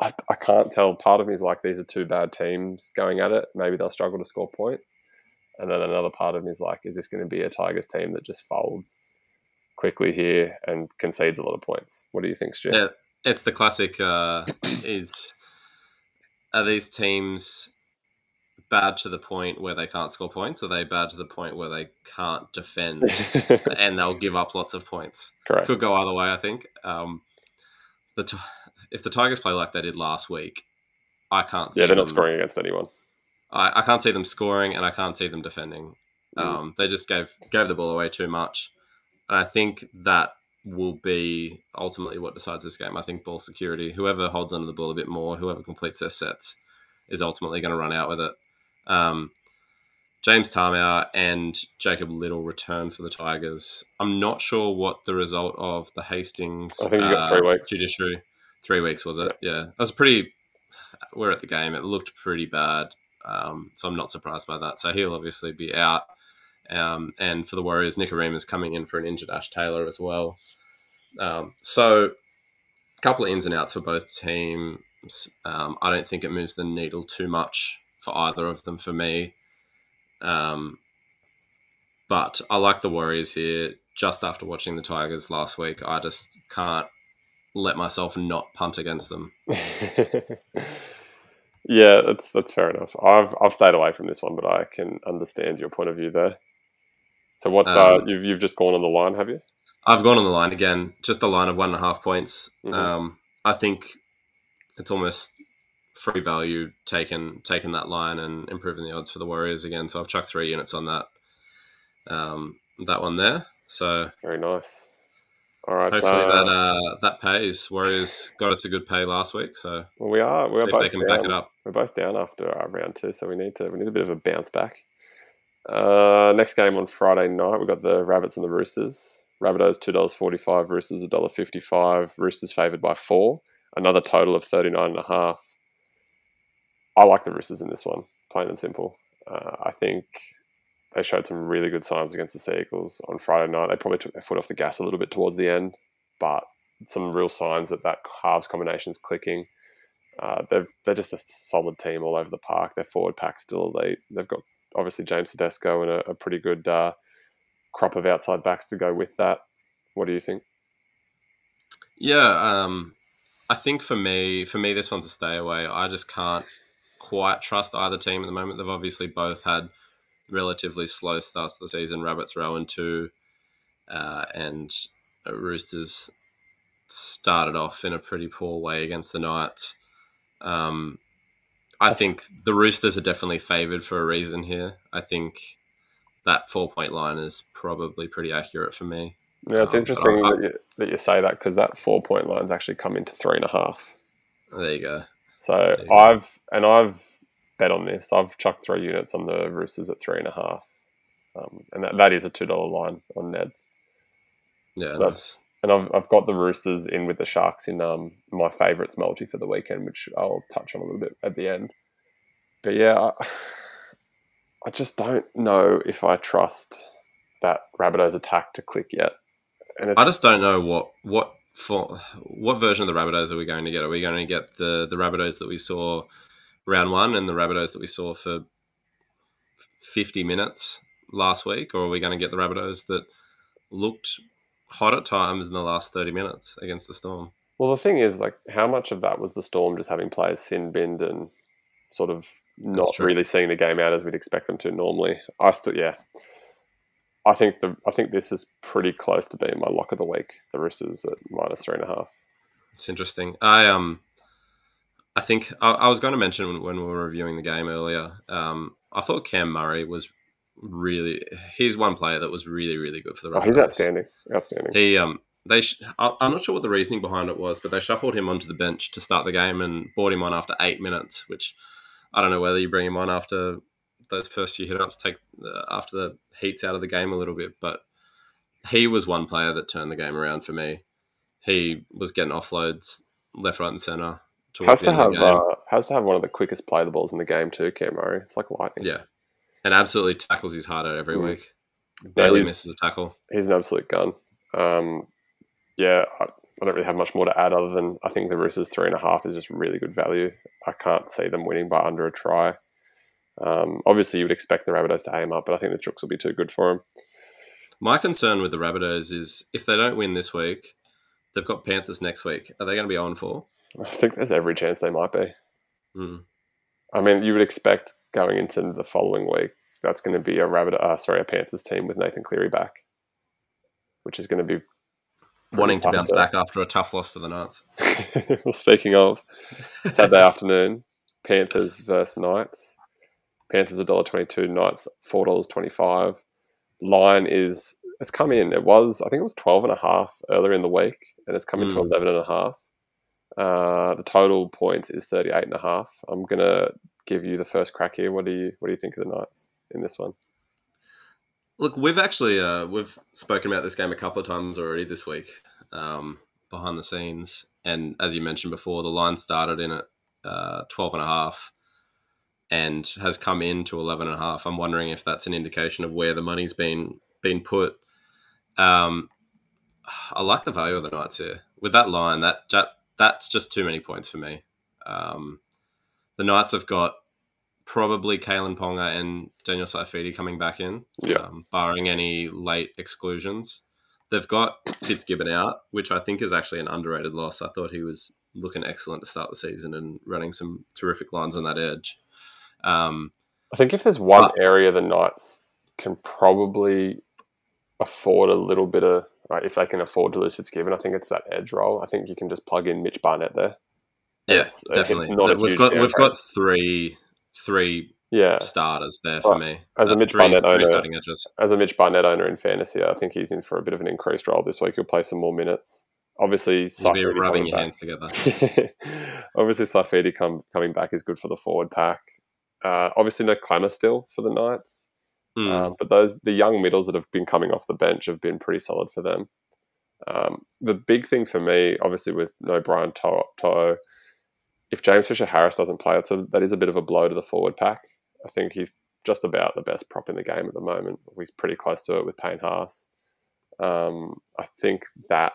I, I can't tell. Part of me is like these are two bad teams going at it. Maybe they'll struggle to score points. And then another part of me is like, is this going to be a Tigers team that just folds quickly here and concedes a lot of points? What do you think, Stu? Yeah, it's the classic. Uh, is are these teams bad to the point where they can't score points, or are they bad to the point where they can't defend and they'll give up lots of points? Correct. Could go either way. I think. Um, the t- if the Tigers play like they did last week, I can't. yeah, they're not scoring against anyone. I, I can't see them scoring and I can't see them defending. Mm. Um, they just gave gave the ball away too much, and I think that will be ultimately what decides this game. I think ball security, whoever holds onto the ball a bit more, whoever completes their sets, is ultimately going to run out with it. Um, James Tamou and Jacob Liddle return for the Tigers. I'm not sure what the result of the Hastings I think you got three uh, weeks. judiciary. Three weeks was it? Yeah, it was pretty. We're at the game. It looked pretty bad, um, so I'm not surprised by that. So he'll obviously be out. Um, and for the Warriors, Nick is coming in for an injured Ash Taylor as well. Um, so a couple of ins and outs for both teams. Um, I don't think it moves the needle too much for either of them for me. Um, but I like the Warriors here. Just after watching the Tigers last week, I just can't let myself not punt against them. yeah, that's that's fair enough. I've I've stayed away from this one, but I can understand your point of view there. So what uh, Um, you've you've just gone on the line, have you? I've gone on the line again, just a line of one and a half points. Mhm. Um, I think it's almost free value taking taking that line and improving the odds for the Warriors again. So I've chucked three units on that um, that one there. So Very nice. All right. hopefully uh, that uh, that pays. Warriors got us a good pay last week, so well, we are we're both they can down. back it up. We're both down after our round two, so we need to we need a bit of a bounce back. Uh, next game on Friday night, we've got the Rabbits and the Roosters. Rabbitohs two dollars forty five, Roosters a dollar fifty five. Roosters favoured by four. Another total of thirty nine and a half. I like the Roosters in this one, plain and simple. Uh, I think they showed some really good signs against the Sea Eagles on Friday night. They probably took their foot off the gas a little bit towards the end, but some real signs that that halves combination is clicking. Uh, they're they're just a solid team all over the park. Their forward pack's still elite. They've got obviously James Tedesco and a, a pretty good uh, crop of outside backs to go with that. What do you think? Yeah, um, I think for me, for me, this one's a stay away. I just can't quite trust either team at the moment. They've obviously both had relatively slow starts to the season. Rabbits row and two, uh, and Roosters started off in a pretty poor way against the Knights. Um, I think the Roosters are definitely favoured for a reason here. I think that four point line is probably pretty accurate for me. Yeah, it's Um, interesting that, you, that you say that because that four point line's actually come into three and a half. There you go. So Yeah. I've and I've bet on this. I've chucked three units on the Roosters at three and a half, um, and that, that is a two dollar line on Neds. Yeah, So nice. And I've, I've got the Roosters in with the Sharks in um, my favourites multi for the weekend, which I'll touch on a little bit at the end. But yeah, I, I just don't know if I trust that Rabbitohs attack to click yet. And I just don't know what what for what version of the Rabbitohs are we going to get? Are we going to get the the Rabbitohs that we saw round one and the Rabbitohs that we saw for fifty minutes last week, or are we going to get the Rabbitohs that looked hot at times in the last thirty minutes against the Storm? well, the thing is, like, how much of that was the Storm just having players sin binned and sort of not really seeing the game out as we'd expect them to normally? I still, yeah. I think the I think this is pretty close to being my lock of the week. The Roosters at minus three and a half. It's interesting. I um, I think I, I was going to mention when, when we were reviewing the game earlier. Um, I thought Cam Murray was really he's one player that was really really good for the Oh, he's outstanding. Outstanding. He um they sh- I'm not sure what the reasoning behind it was, but they shuffled him onto the bench to start the game and brought him on after eight minutes, which I don't know whether you bring him on after those first few hit ups, take uh, after the heats out of the game a little bit, but he was one player that turned the game around for me. He was getting offloads left, right, and center. has to have uh, has to have one of the quickest play the balls in the game too, Cam Murray. It's like lightning. yeah, and absolutely tackles his heart out every Mm. week. Barely misses a tackle. he's an absolute gun. Um, yeah, I, I don't really have much more to add other than I think the Roosters three and a half is just really good value. I can't see them winning by under a try. Um, obviously, you would expect the Rabbitohs to aim up, but I think the Chooks will be too good for them. My concern with the Rabbitohs is if they don't win this week, they've got Panthers next week. Are they going to be on for? I think there's every chance they might be. Mm. I mean, you would expect going into the following week that's going to be a Rabbit, uh, sorry, a Panthers team with Nathan Cleary back, which is going to be Wanting to bounce to- back after a tough loss to the Knights. well, speaking of, Saturday afternoon, Panthers versus Knights. Panthers $1.22, Knights $4.25. Line is, it's come in. It was, I think it was 12 and a half earlier in the week, and it's come into Mm. 11 and a half. Uh, the total points is 38 and a half. I'm going to give you the first crack here. What do you, what do you think of the Knights? in this one. Look, we've actually uh, we've spoken about this game a couple of times already this week um, behind the scenes, and as you mentioned before, the line started in at uh, 12 and a half and has come in to 11 and a half. I'm wondering if that's an indication of where the money's been been put. Um, I like the value of the Knights here with that line. That, that that's just too many points for me. Um, the Knights have got probably Kalyn Ponga and Daniel Saifiti coming back in, Yeah. um, barring any late exclusions. They've got Fitzgibbon out, which I think is actually an underrated loss. I thought he was looking excellent to start the season and running some terrific lines on that edge. Um, I think if there's one But- area the Knights can probably afford a little bit of, right, if they can afford to lose Fitzgibbon, I think it's that edge role. I think you can just plug in Mitch Barnett there. yeah, It's- it's definitely. not we've got we've got three three Yeah. starters there So, for me. as a Uh, Mitch three, Barnett three owner-. As a Mitch Barnett owner in fantasy, I think he's in for a bit of an increased role this week. He'll play some more minutes. Obviously, You'll be rubbing your back. hands together. obviously, Saifiti come, coming back is good for the forward pack. Uh, obviously, no Klemmer still for the Knights. Hmm. Um, but those the young middles that have been coming off the bench have been pretty solid for them. Um, the big thing for me, obviously, with no Brian To- To'o, if James Fisher Harris doesn't play, it's a, that is a bit of a blow to the forward pack. I think he's just about the best prop in the game at the moment. He's pretty close to it with Payne Haas. Um, I think that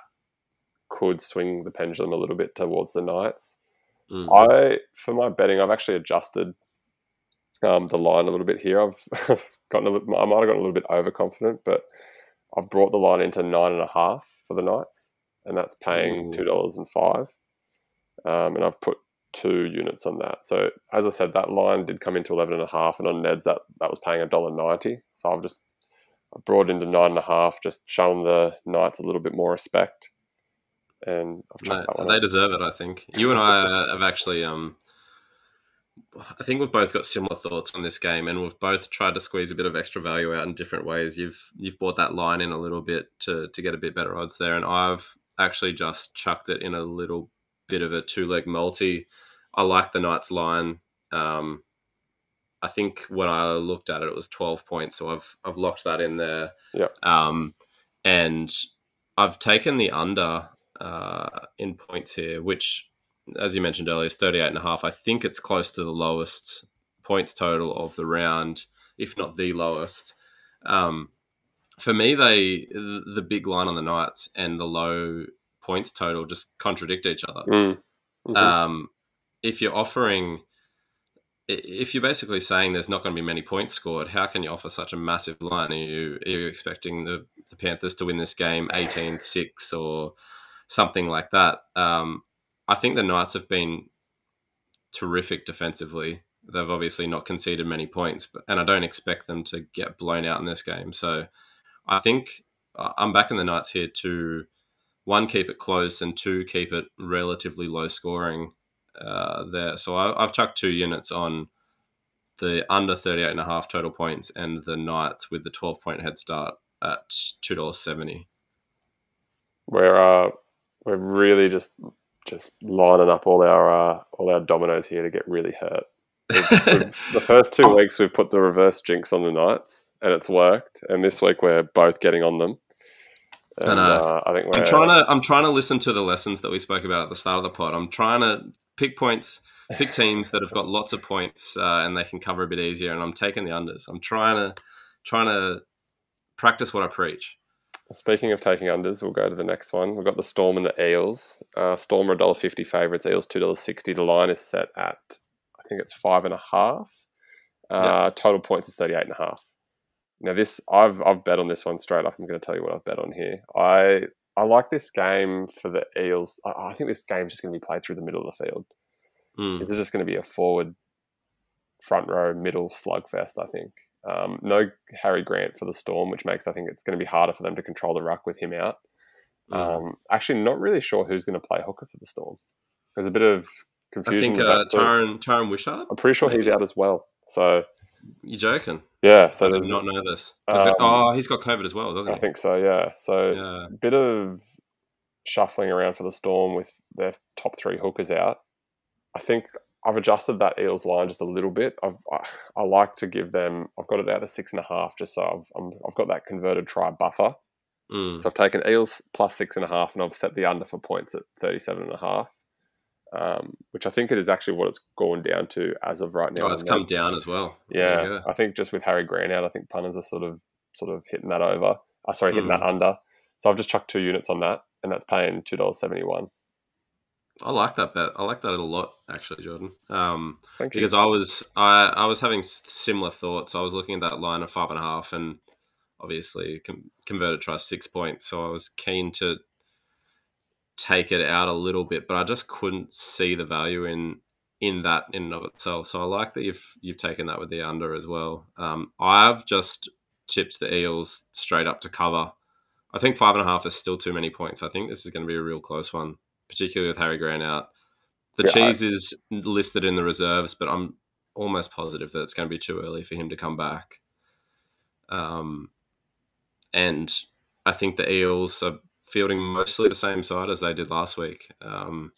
could swing the pendulum a little bit towards the Knights. Hmm. I, for my betting, I've actually adjusted um, the line a little bit here. I've, I've gotten a little, I might have gotten a little bit overconfident, but I've brought the line into nine and a half for the Knights, and that's paying two dollars and five. Um, and I've put two units on that. So as I said, that line did come into eleven and a half, and on Ned's that that was paying a dollar ninety. So I've just I've brought into nine and a half, just showing the Knights a little bit more respect. And I've chucked No, that one. they up. deserve it. I think you and I have actually. Um, I think we've both got similar thoughts on this game, and we've both tried to squeeze a bit of extra value out in different ways. You've you've brought that line in a little bit to to get a bit better odds there, and I've actually just chucked it in a little bit of a two leg multi. I like the Knights line. Um, I think when I looked at it, it was twelve points, so I've I've locked that in there. Yeah. Um, and I've taken the under uh, in points here, which, as you mentioned earlier, is 38 and a half. I think it's close to the lowest points total of the round, if not the lowest. Um, for me, they the big line on the Knights and the low points total just contradict each other. Mm. Mhm. Um, if you're offering, if you're basically saying there's not going to be many points scored, how can you offer such a massive line? Are you, are you expecting the, the Panthers to win this game 18 6 or something like that? Um, I think the Knights have been terrific defensively. They've obviously not conceded many points, but, and I don't expect them to get blown out in this game. So I think I- I'm backing the Knights here to one, keep it close, and two, keep it relatively low scoring uh, there. So I, I've chucked two units on the under 38 and a half total points and the Knights with the 12 point head start at $2.70. we're uh, we're really just just lining up all our uh, all our dominoes here to get really hurt. the first two weeks we've put the reverse jinx on the Knights and it's worked, and this week we're both getting on them. I And, know. uh, I think we're I'm trying to I'm trying to listen to the lessons that we spoke about at the start of the pod. I'm trying to pick points, pick teams that have got lots of points uh, and they can cover a bit easier. And I'm taking the unders. I'm trying to trying to practice what I preach. Speaking of taking unders, we'll go to the next one. We've got the Storm and the Eels. Uh, Storm are $1.50 favourites, Eels $2.60. The line is set at, I think it's five and a half. Uh, Total points is 38 and a half. Now this, I've I've bet on this one straight up. I'm going to tell you what I've bet on here. I I like this game for the Eels. I, I think this game's just going to be played through the middle of the field. Mm. This is just going to be a forward, front row, middle slugfest. I think. Um, no Harry Grant for the Storm, which makes I think it's going to be harder for them to control the ruck with him out. Mm. Um, actually, not really sure who's going to play hooker for the Storm. There's a bit of confusion. I think uh. Tyran Tyran Wishart. I'm pretty sure he's out as well. So you're joking? yeah, so I did not know this. Um, oh, he's got COVID as well, doesn't I he? I think so. Yeah. So Yeah. bit of shuffling around for the Storm with their top three hookers out. I think I've adjusted that Eels line just a little bit. I've I, I like to give them. I've got it out to six and a half, just so I've i have got that converted try buffer. Mm. So I've taken Eels plus six and a half, and I've set the under for points at thirty-seven and a half, um, which I think it is actually what it's gone down to as of right now. Oh, it's come down as well. Yeah, Yeah. I think just with Harry Green out, I think punters are sort of sort of hitting that over. Uh, sorry, hitting Mm. that under. So I've just chucked two units on that, and that's paying two dollars seventy-one. I like that bet. I like that a lot, actually, Jordan. Um, Thank you. because I was I, I was having similar thoughts. I was looking at that line of five and a half, and obviously com- converted try six points. So I was keen to take it out a little bit, but I just couldn't see the value in in that in and of itself. So I like that you've you've taken that with the under as well. Um, I've just tipped the Eels straight up to cover. I think five and a half is still too many points. I think this is going to be a real close one, particularly with Harry Grant out. The Yeah, I- cheese is listed in the reserves, but I'm almost positive that it's going to be too early for him to come back. Um, and I think the Eels are fielding mostly the same side as they did last week. Um,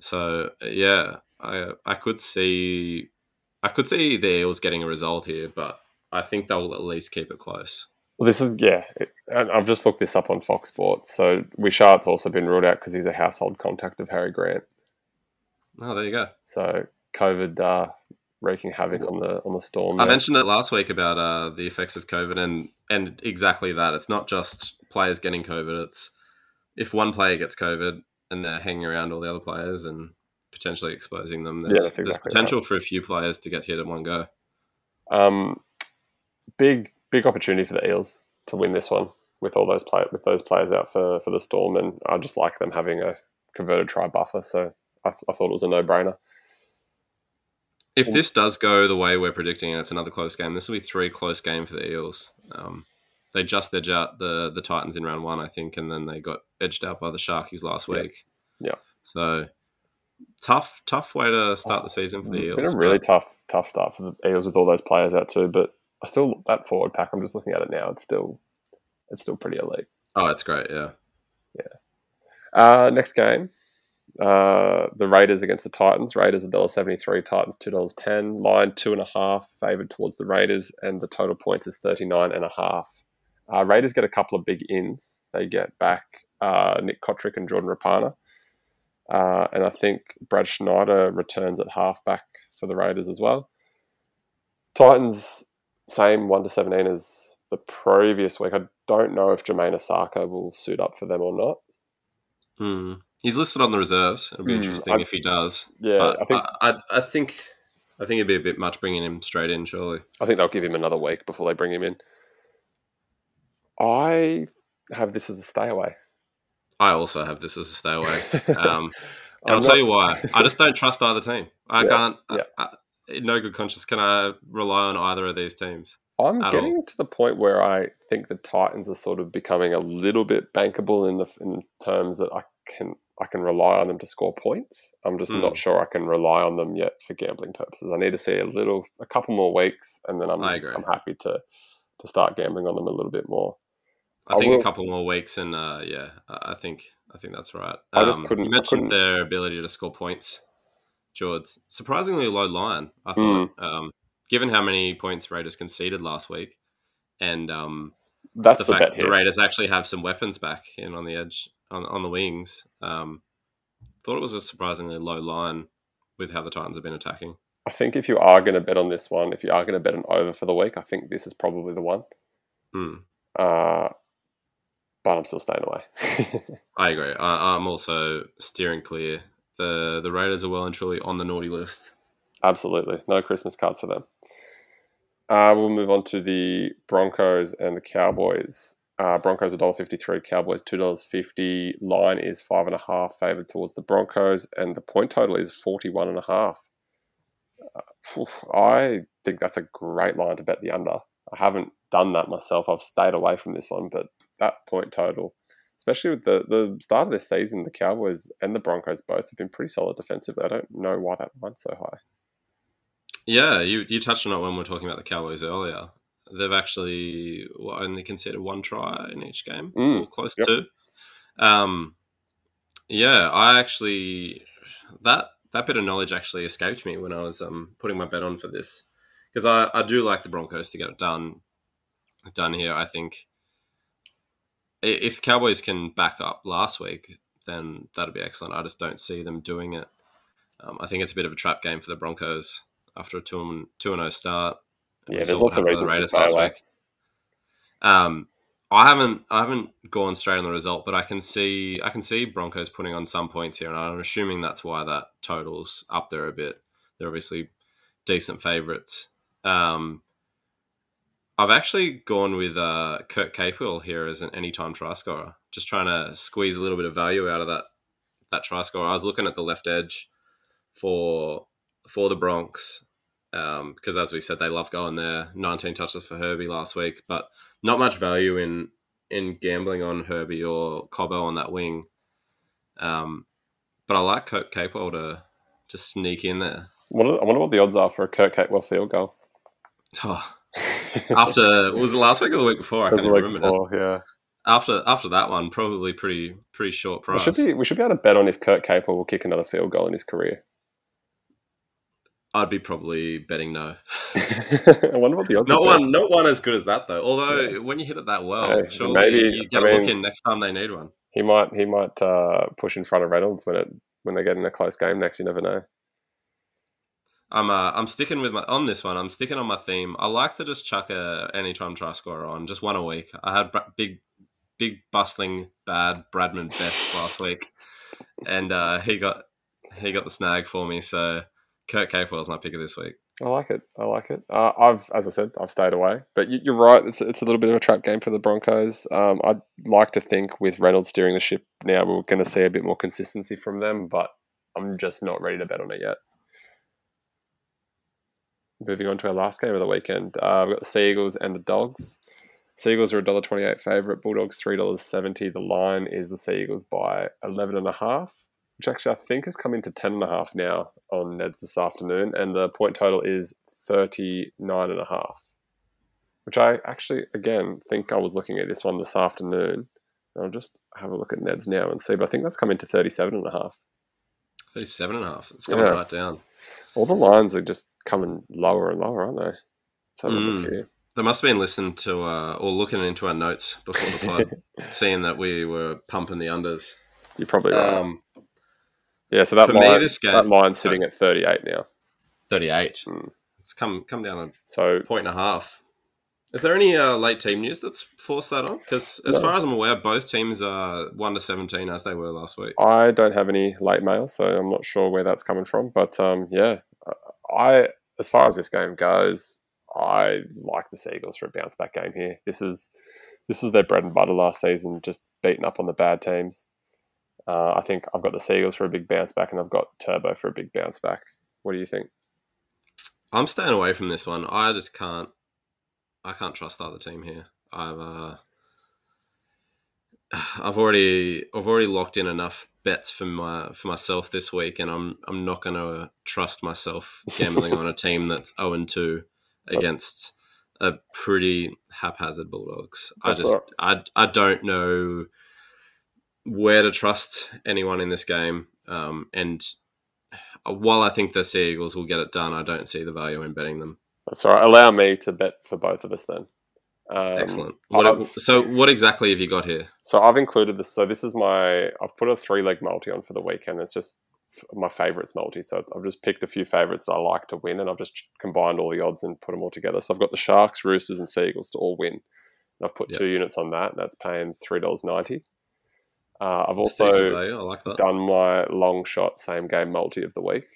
so yeah, I I could see I could see the Eels getting a result here, but I think they'll at least keep it close. Well, this is yeah, I've just looked this up on Fox Sports. So Wishart's also been ruled out because he's a household contact of Harry Grant. Oh, there you go. So COVID uh, wreaking havoc on the on the storm. I there. mentioned it last week about uh, the effects of COVID, and and exactly that. It's not just players getting COVID. It's if one player gets COVID and they're hanging around all the other players and potentially exposing them. Yeah, There's, there's exactly potential for a few players to get hit in one go. Um, big big opportunity for the Eels to win this one with all those play with those players out for for the Storm, and I just like them having a converted try buffer. So I, I thought it was a no brainer. If this does go the way we're predicting, and it's another close game, this will be three close game for the Eels. Um, they just edged out the the Titans in round one, I think, and then they got edged out by the Sharkies last week. Yeah. So tough, tough way to start the season for the It's Eels. been a really tough tough start for the Eels with all those players out too. But I still that forward pack. I'm just looking at it now. It's still it's still pretty elite. oh, it's great. Yeah. Uh, next game, uh, the Raiders against the Titans. Raiders $1.73, Titans $2.10. Line two and a half, favoured towards the Raiders, and the total points is 39 and a half. Uh, Raiders get a couple of big ins. They get back uh, Nick Cotric and Jordan Rapana. Uh, and I think Brad Schneider returns at halfback for the Raiders as well. Titans, same 1 to 17 as the previous week. I don't know if Jamayne Isaako will suit up for them or not. Hmm. He's listed on the reserves. It'll be Hmm, interesting I- if he does. Yeah, but I think I, I, I think I think it'd be a bit much bringing him straight in. Surely. I think they'll give him another week before they bring him in. I have this as a stay away. I also have this as a stay away. Um, and I'll tell you why. I just don't trust either team. I Yeah, can't. yeah. I, in no good conscience can I rely on either of these teams. I'm getting to the point where I think the Titans are sort of becoming a little bit bankable in the in terms that I can I can rely on them to score points. I'm just Hmm. not sure I can rely on them yet for gambling purposes. I need to see a little, a couple more weeks, and then I'm. I'm happy to to start gambling on them a little bit more. I I think will- a couple more weeks, and uh, yeah, I think I think that's right. I just Um, couldn't- You mentioned couldn't- their ability to score points, George. Surprisingly low line, I thought. Um, given how many points Raiders conceded last week, and um, That's the the, fact that the Raiders actually have some weapons back in on the edge on on the wings. Um, thought it was a surprisingly low line with how the Titans have been attacking. I think if you are going to bet on this one, if you are going to bet an over for the week, I think this is probably the one. Hmm. Uh, but I'm still staying away. I agree. I, I'm also steering clear. The The Raiders are well and truly on the naughty list. Absolutely. No Christmas cards for them. Uh, we'll move on to the Broncos and the Cowboys. Uh, Broncos $1.53, Cowboys $2.50. Line is 5.5 favoured towards the Broncos, and the point total is 41.5. Uh, I think that's a great line to bet the under. I haven't done that myself. I've stayed away from this one, but that point total, especially with the, the start of this season, the Cowboys and the Broncos both have been pretty solid defensively. I don't know why that line's so high. Yeah, you you touched on it when we were talking about the Cowboys earlier. They've actually only conceded one try in each game, Mm, or close yep. to. Um, yeah, I actually that that bit of knowledge actually escaped me when I was um, putting my bet on for this because I, I do like the Broncos to get it done done here. I think if Cowboys can back up last week, then that'd be excellent. I just don't see them doing it. Um, I think it's a bit of a trap game for the Broncos after a two and two and zero oh start. Yeah, there's lots of reasons the to say last week. Um, I haven't I haven't gone straight on the result, but I can see I can see Broncos putting on some points here, and I'm assuming that's why that totals up there a bit. They're obviously decent favourites. Um, I've actually gone with uh, Kurt Capewell here as an anytime try scorer, just trying to squeeze a little bit of value out of that that try scorer. I was looking at the left edge for for the Bronx um, because, as we said, they love going there. 19 touches for Herbie last week, but not much value in in gambling on Herbie or Cobbo on that wing. Um, but I like Kurt Capewell to to sneak in there. I wonder what the odds are for a Kurt Capewell field goal. Oh, after was it last week or the week before? I can't even remember. Before, yeah. After after that one, probably pretty pretty short price. We should be we should be able to bet on if Kurt Capewell will kick another field goal in his career. I'd be probably betting no. I wonder what the odds. Not one, not one as good as that though. Although yeah. when you hit it that well, surely maybe you get I mean, a look in next time they need one. He might he might uh, push in front of Reynolds when it when they get in a close game next. You never know. I'm uh, I'm sticking with my on this one. I'm sticking on my theme. I like to just chuck a anytime try scorer on, just one a week. I had big, big bustling bad Bradman Best last week, and uh, he got he got the snag for me. So Kurt Capewell is my pick of this week. I like it. I like it. Uh, I've, as I said, I've stayed away. But you, are right. It's, it's a little bit of a trap game for the Broncos. Um, I'd like to think with Reynolds steering the ship now, we're going to see a bit more consistency from them. But I'm just not ready to bet on it yet moving on to our last game of the weekend, uh, we've got the Seagulls and the Dogs. Seagulls are a dollar twenty-eight favourite. Bulldogs three dollars seventy. The line is the Seagulls by eleven and a half, which actually I think has come into ten and a half now on Neds this afternoon, and the point total is thirty-nine and a half. Which I actually again think I was looking at this one this afternoon. I'll just have a look at Neds now and see, but I think that's come into thirty-seven and a half. Thirty-seven and a half. It's coming yeah. right down. All the lines are just coming lower and lower, aren't they? Let's have a look mm. They must have been listening to uh, or looking into our notes before the pod, seeing that we were pumping the unders. You're probably right. Um, yeah, so that line, me, this game, that line's sitting at 38 now. 38. Mm. It's come come down a so, point and a half. Is there any uh, late team news that's forced that on? Because as no. far as I'm aware, both teams are one to seventeen as they were last week. I don't have any late mail, so I'm not sure where that's coming from. But um, yeah, I, as far as this game goes, I like the Seagulls for a bounce back game here. This is this is their bread and butter last season, just beating up on the bad teams. Uh, I think I've got the Seagulls for a big bounce back, and I've got Turbo for a big bounce back. What do you think? I'm staying away from this one. I just can't. I can't trust the other team here. I've uh, I've already I've already locked in enough bets for my for myself this week, and I'm I'm not going to trust myself gambling on a team that's zero oh and two against a pretty haphazard Bulldogs. I just I I don't know where to trust anyone in this game, um, and while I think the Sea Eagles will get it done, I don't see the value in betting them. That's all right. Allow me to bet for both of us then. Um, Excellent. What, so, what exactly have you got here? So, I've included this. So, this is my. I've put a three leg multi on for the weekend. It's just my favourites multi. So, I've just picked a few favourites that I like to win, and I've just combined all the odds and put them all together. So, I've got the Sharks, Roosters, and Seagulls to all win. And I've put yep. two units on that. That's paying three dollars ninety. Uh, I've also like done my long shot same game multi of the week,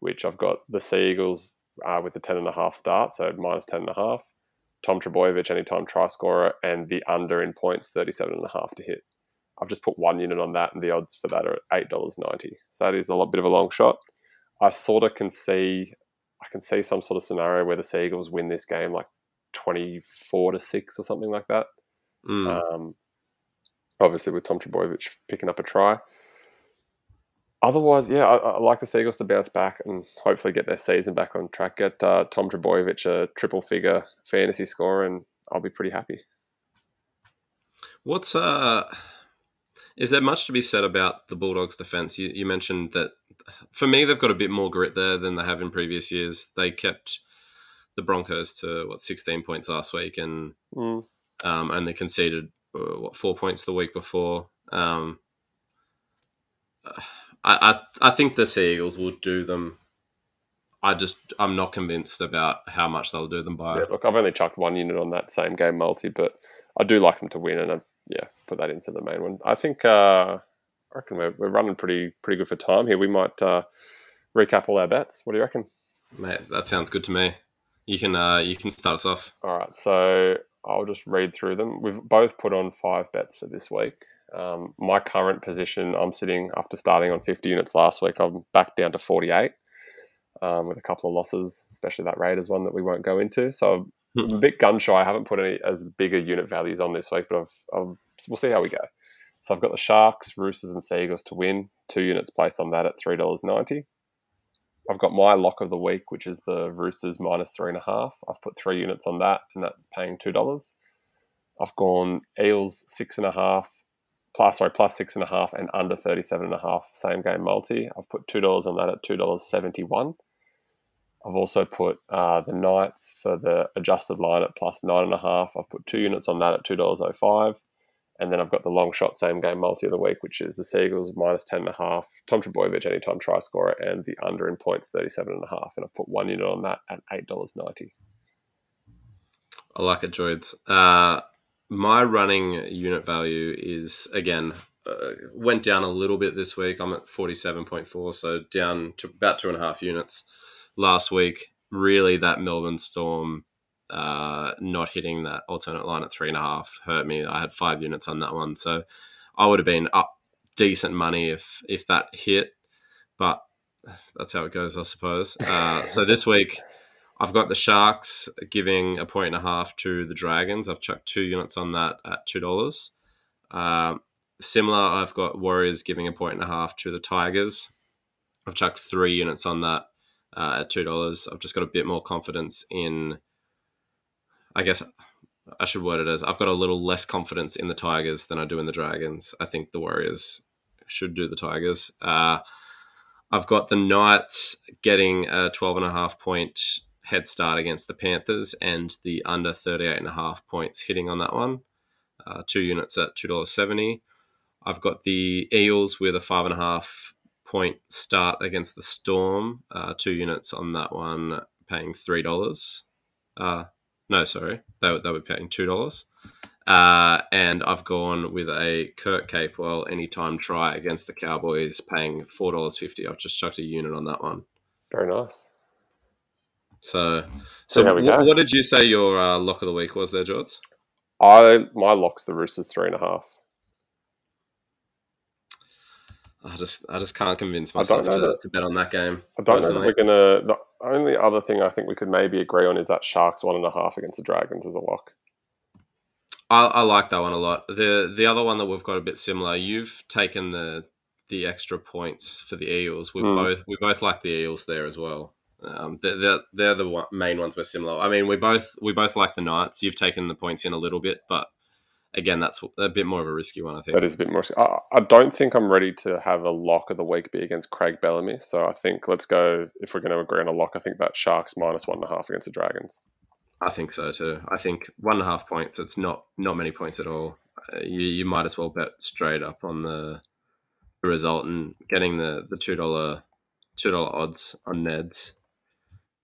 which I've got the Seagulls uh, with the ten and a half start, so minus ten and a half Tom Trbojevic anytime try scorer, and the under in points, 37 and a half to hit. I've just put one unit on that, and the odds for that are $8.90. So that is a lot bit of a long shot. I sort of can see, I can see some sort of scenario where the Seagulls win this game like 24 to 6 or something like that. Mm. Um, obviously, with Tom Trbojevic picking up a try otherwise, yeah, I, I, like the Seagulls to bounce back and hopefully get their season back on track. Get uh, Tom Trbojevic a triple figure fantasy score, and I'll be pretty happy. What's uh, is there much to be said about the Bulldogs' defense? You, you mentioned that for me, they've got a bit more grit there than they have in previous years. They kept the Broncos to what 16 points last week and Mm. um, only conceded uh, what four points the week before. Um, I, I I think the Sea Eagles will do them. I just I'm not convinced about how much they'll do them by. Yeah, look, I've only chucked one unit on that same game multi, but I do like them to win, and I've yeah put that into the main one. I think uh, I reckon we're, we're running pretty pretty good for time here. We might uh, recap all our bets. What do you reckon? Mate, that sounds good to me. You can uh, you can start us off. All right, so I'll just read through them. We've both put on five bets for this week. Um, my current position, I'm sitting after starting on 50 units last week. I'm back down to 48 um, with a couple of losses, especially that Raiders one that we won't go into. So I'm a bit gun shy. I haven't put any as bigger unit values on this week, but I've, I've, we'll see how we go. So I've got the Sharks, Roosters, and Seagulls to win. Two units placed on that at three dollars ninety. I've got my lock of the week, which is the Roosters minus three and a half. I've put three units on that, and that's paying two dollars. I've gone Eels six and a half, plus sorry plus six and a half, and under thirty seven and a half same game multi. I've put two dollars on that at two dollars seventy one. I've also put uh, the Knights for the adjusted line at plus nine and a half. I've put two units on that at two dollars oh five. And then I've got the long shot same game multi of the week, which is the Seagulls minus 10.5, Tom Trbojevic anytime try scorer, and the under in points 37.5. And I've put one unit on that at $8.90. I like it, Droids. Uh, my running unit value is, again, uh, went down a little bit this week. I'm at 47.4, so down to about two and a half units last week. Really, that Melbourne Storm uh, not hitting that alternate line at three and a half hurt me. I had five units on that one, so I would have been up decent money if if that hit. But that's how it goes, I suppose. Uh, so this week, I've got the Sharks giving a point and a half to the Dragons. I've chucked two units on that at two dollars. Um, similar, I've got Warriors giving a point and a half to the Tigers. I've chucked three units on that uh, at two dollars. I've just got a bit more confidence in I guess I should word it as I've got a little less confidence in the Tigers than I do in the Dragons. I think the Warriors should do the Tigers. Uh, I've got the Knights getting a 12 and a half point head start against the Panthers and the under 38 and a half points hitting on that one. Uh, two units at $2.70. I've got the Eels with a five and a half point start against the Storm. Uh, two units on that one, paying $3. Uh, no, sorry, they, they were paying two dollars. Uh, and I've gone with a Kurt Capewell anytime try against the Cowboys, paying four dollars fifty. I've just chucked a unit on that one. Very nice. So, so what, what, did you say your uh, lock of the week was there, George? I my lock's the Roosters three and a half. I just I just can't convince myself to, that, to, bet on that game. I don't personally. know we're gonna. The only other thing I think we could maybe agree on is that Sharks one and a half against the Dragons as a lock. I, I like that one a lot. the The other one that we've got a bit similar. You've taken the the extra points for the Eels. We've mm. both we both like the Eels there as well. Um, they're, they're, they're the one, main ones we're similar. I mean, we both we both like the Knights. You've taken the points in a little bit, but again, that's a bit more of a risky one, I think. That is a bit more. I, I don't think I'm ready to have a lock of the week be against Craig Bellamy. So I think let's go. If we're going to agree on a lock, I think that Sharks minus one and a half against the Dragons. I think so too. I think one and a half points. It's not not many points at all. Uh, you, you might as well bet straight up on the, the result and getting the the two dollar two dollar odds on Neds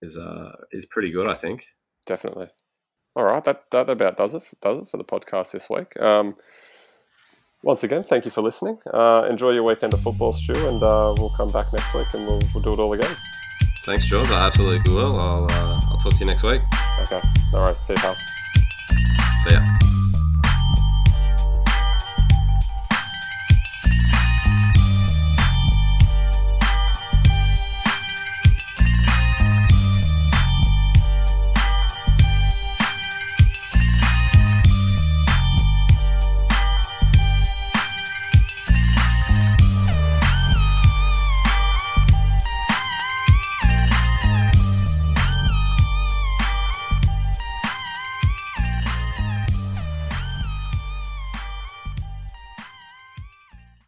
is uh is pretty good. I think definitely. All right, that, that about does it does it for the podcast this week. Um, once again, thank you for listening. Uh, enjoy your weekend of football, Stu, and uh, we'll come back next week and we'll, we'll do it all again. Thanks, George. I absolutely will. I'll uh, I'll talk to you next week. Okay. All right. See you, pal. See ya.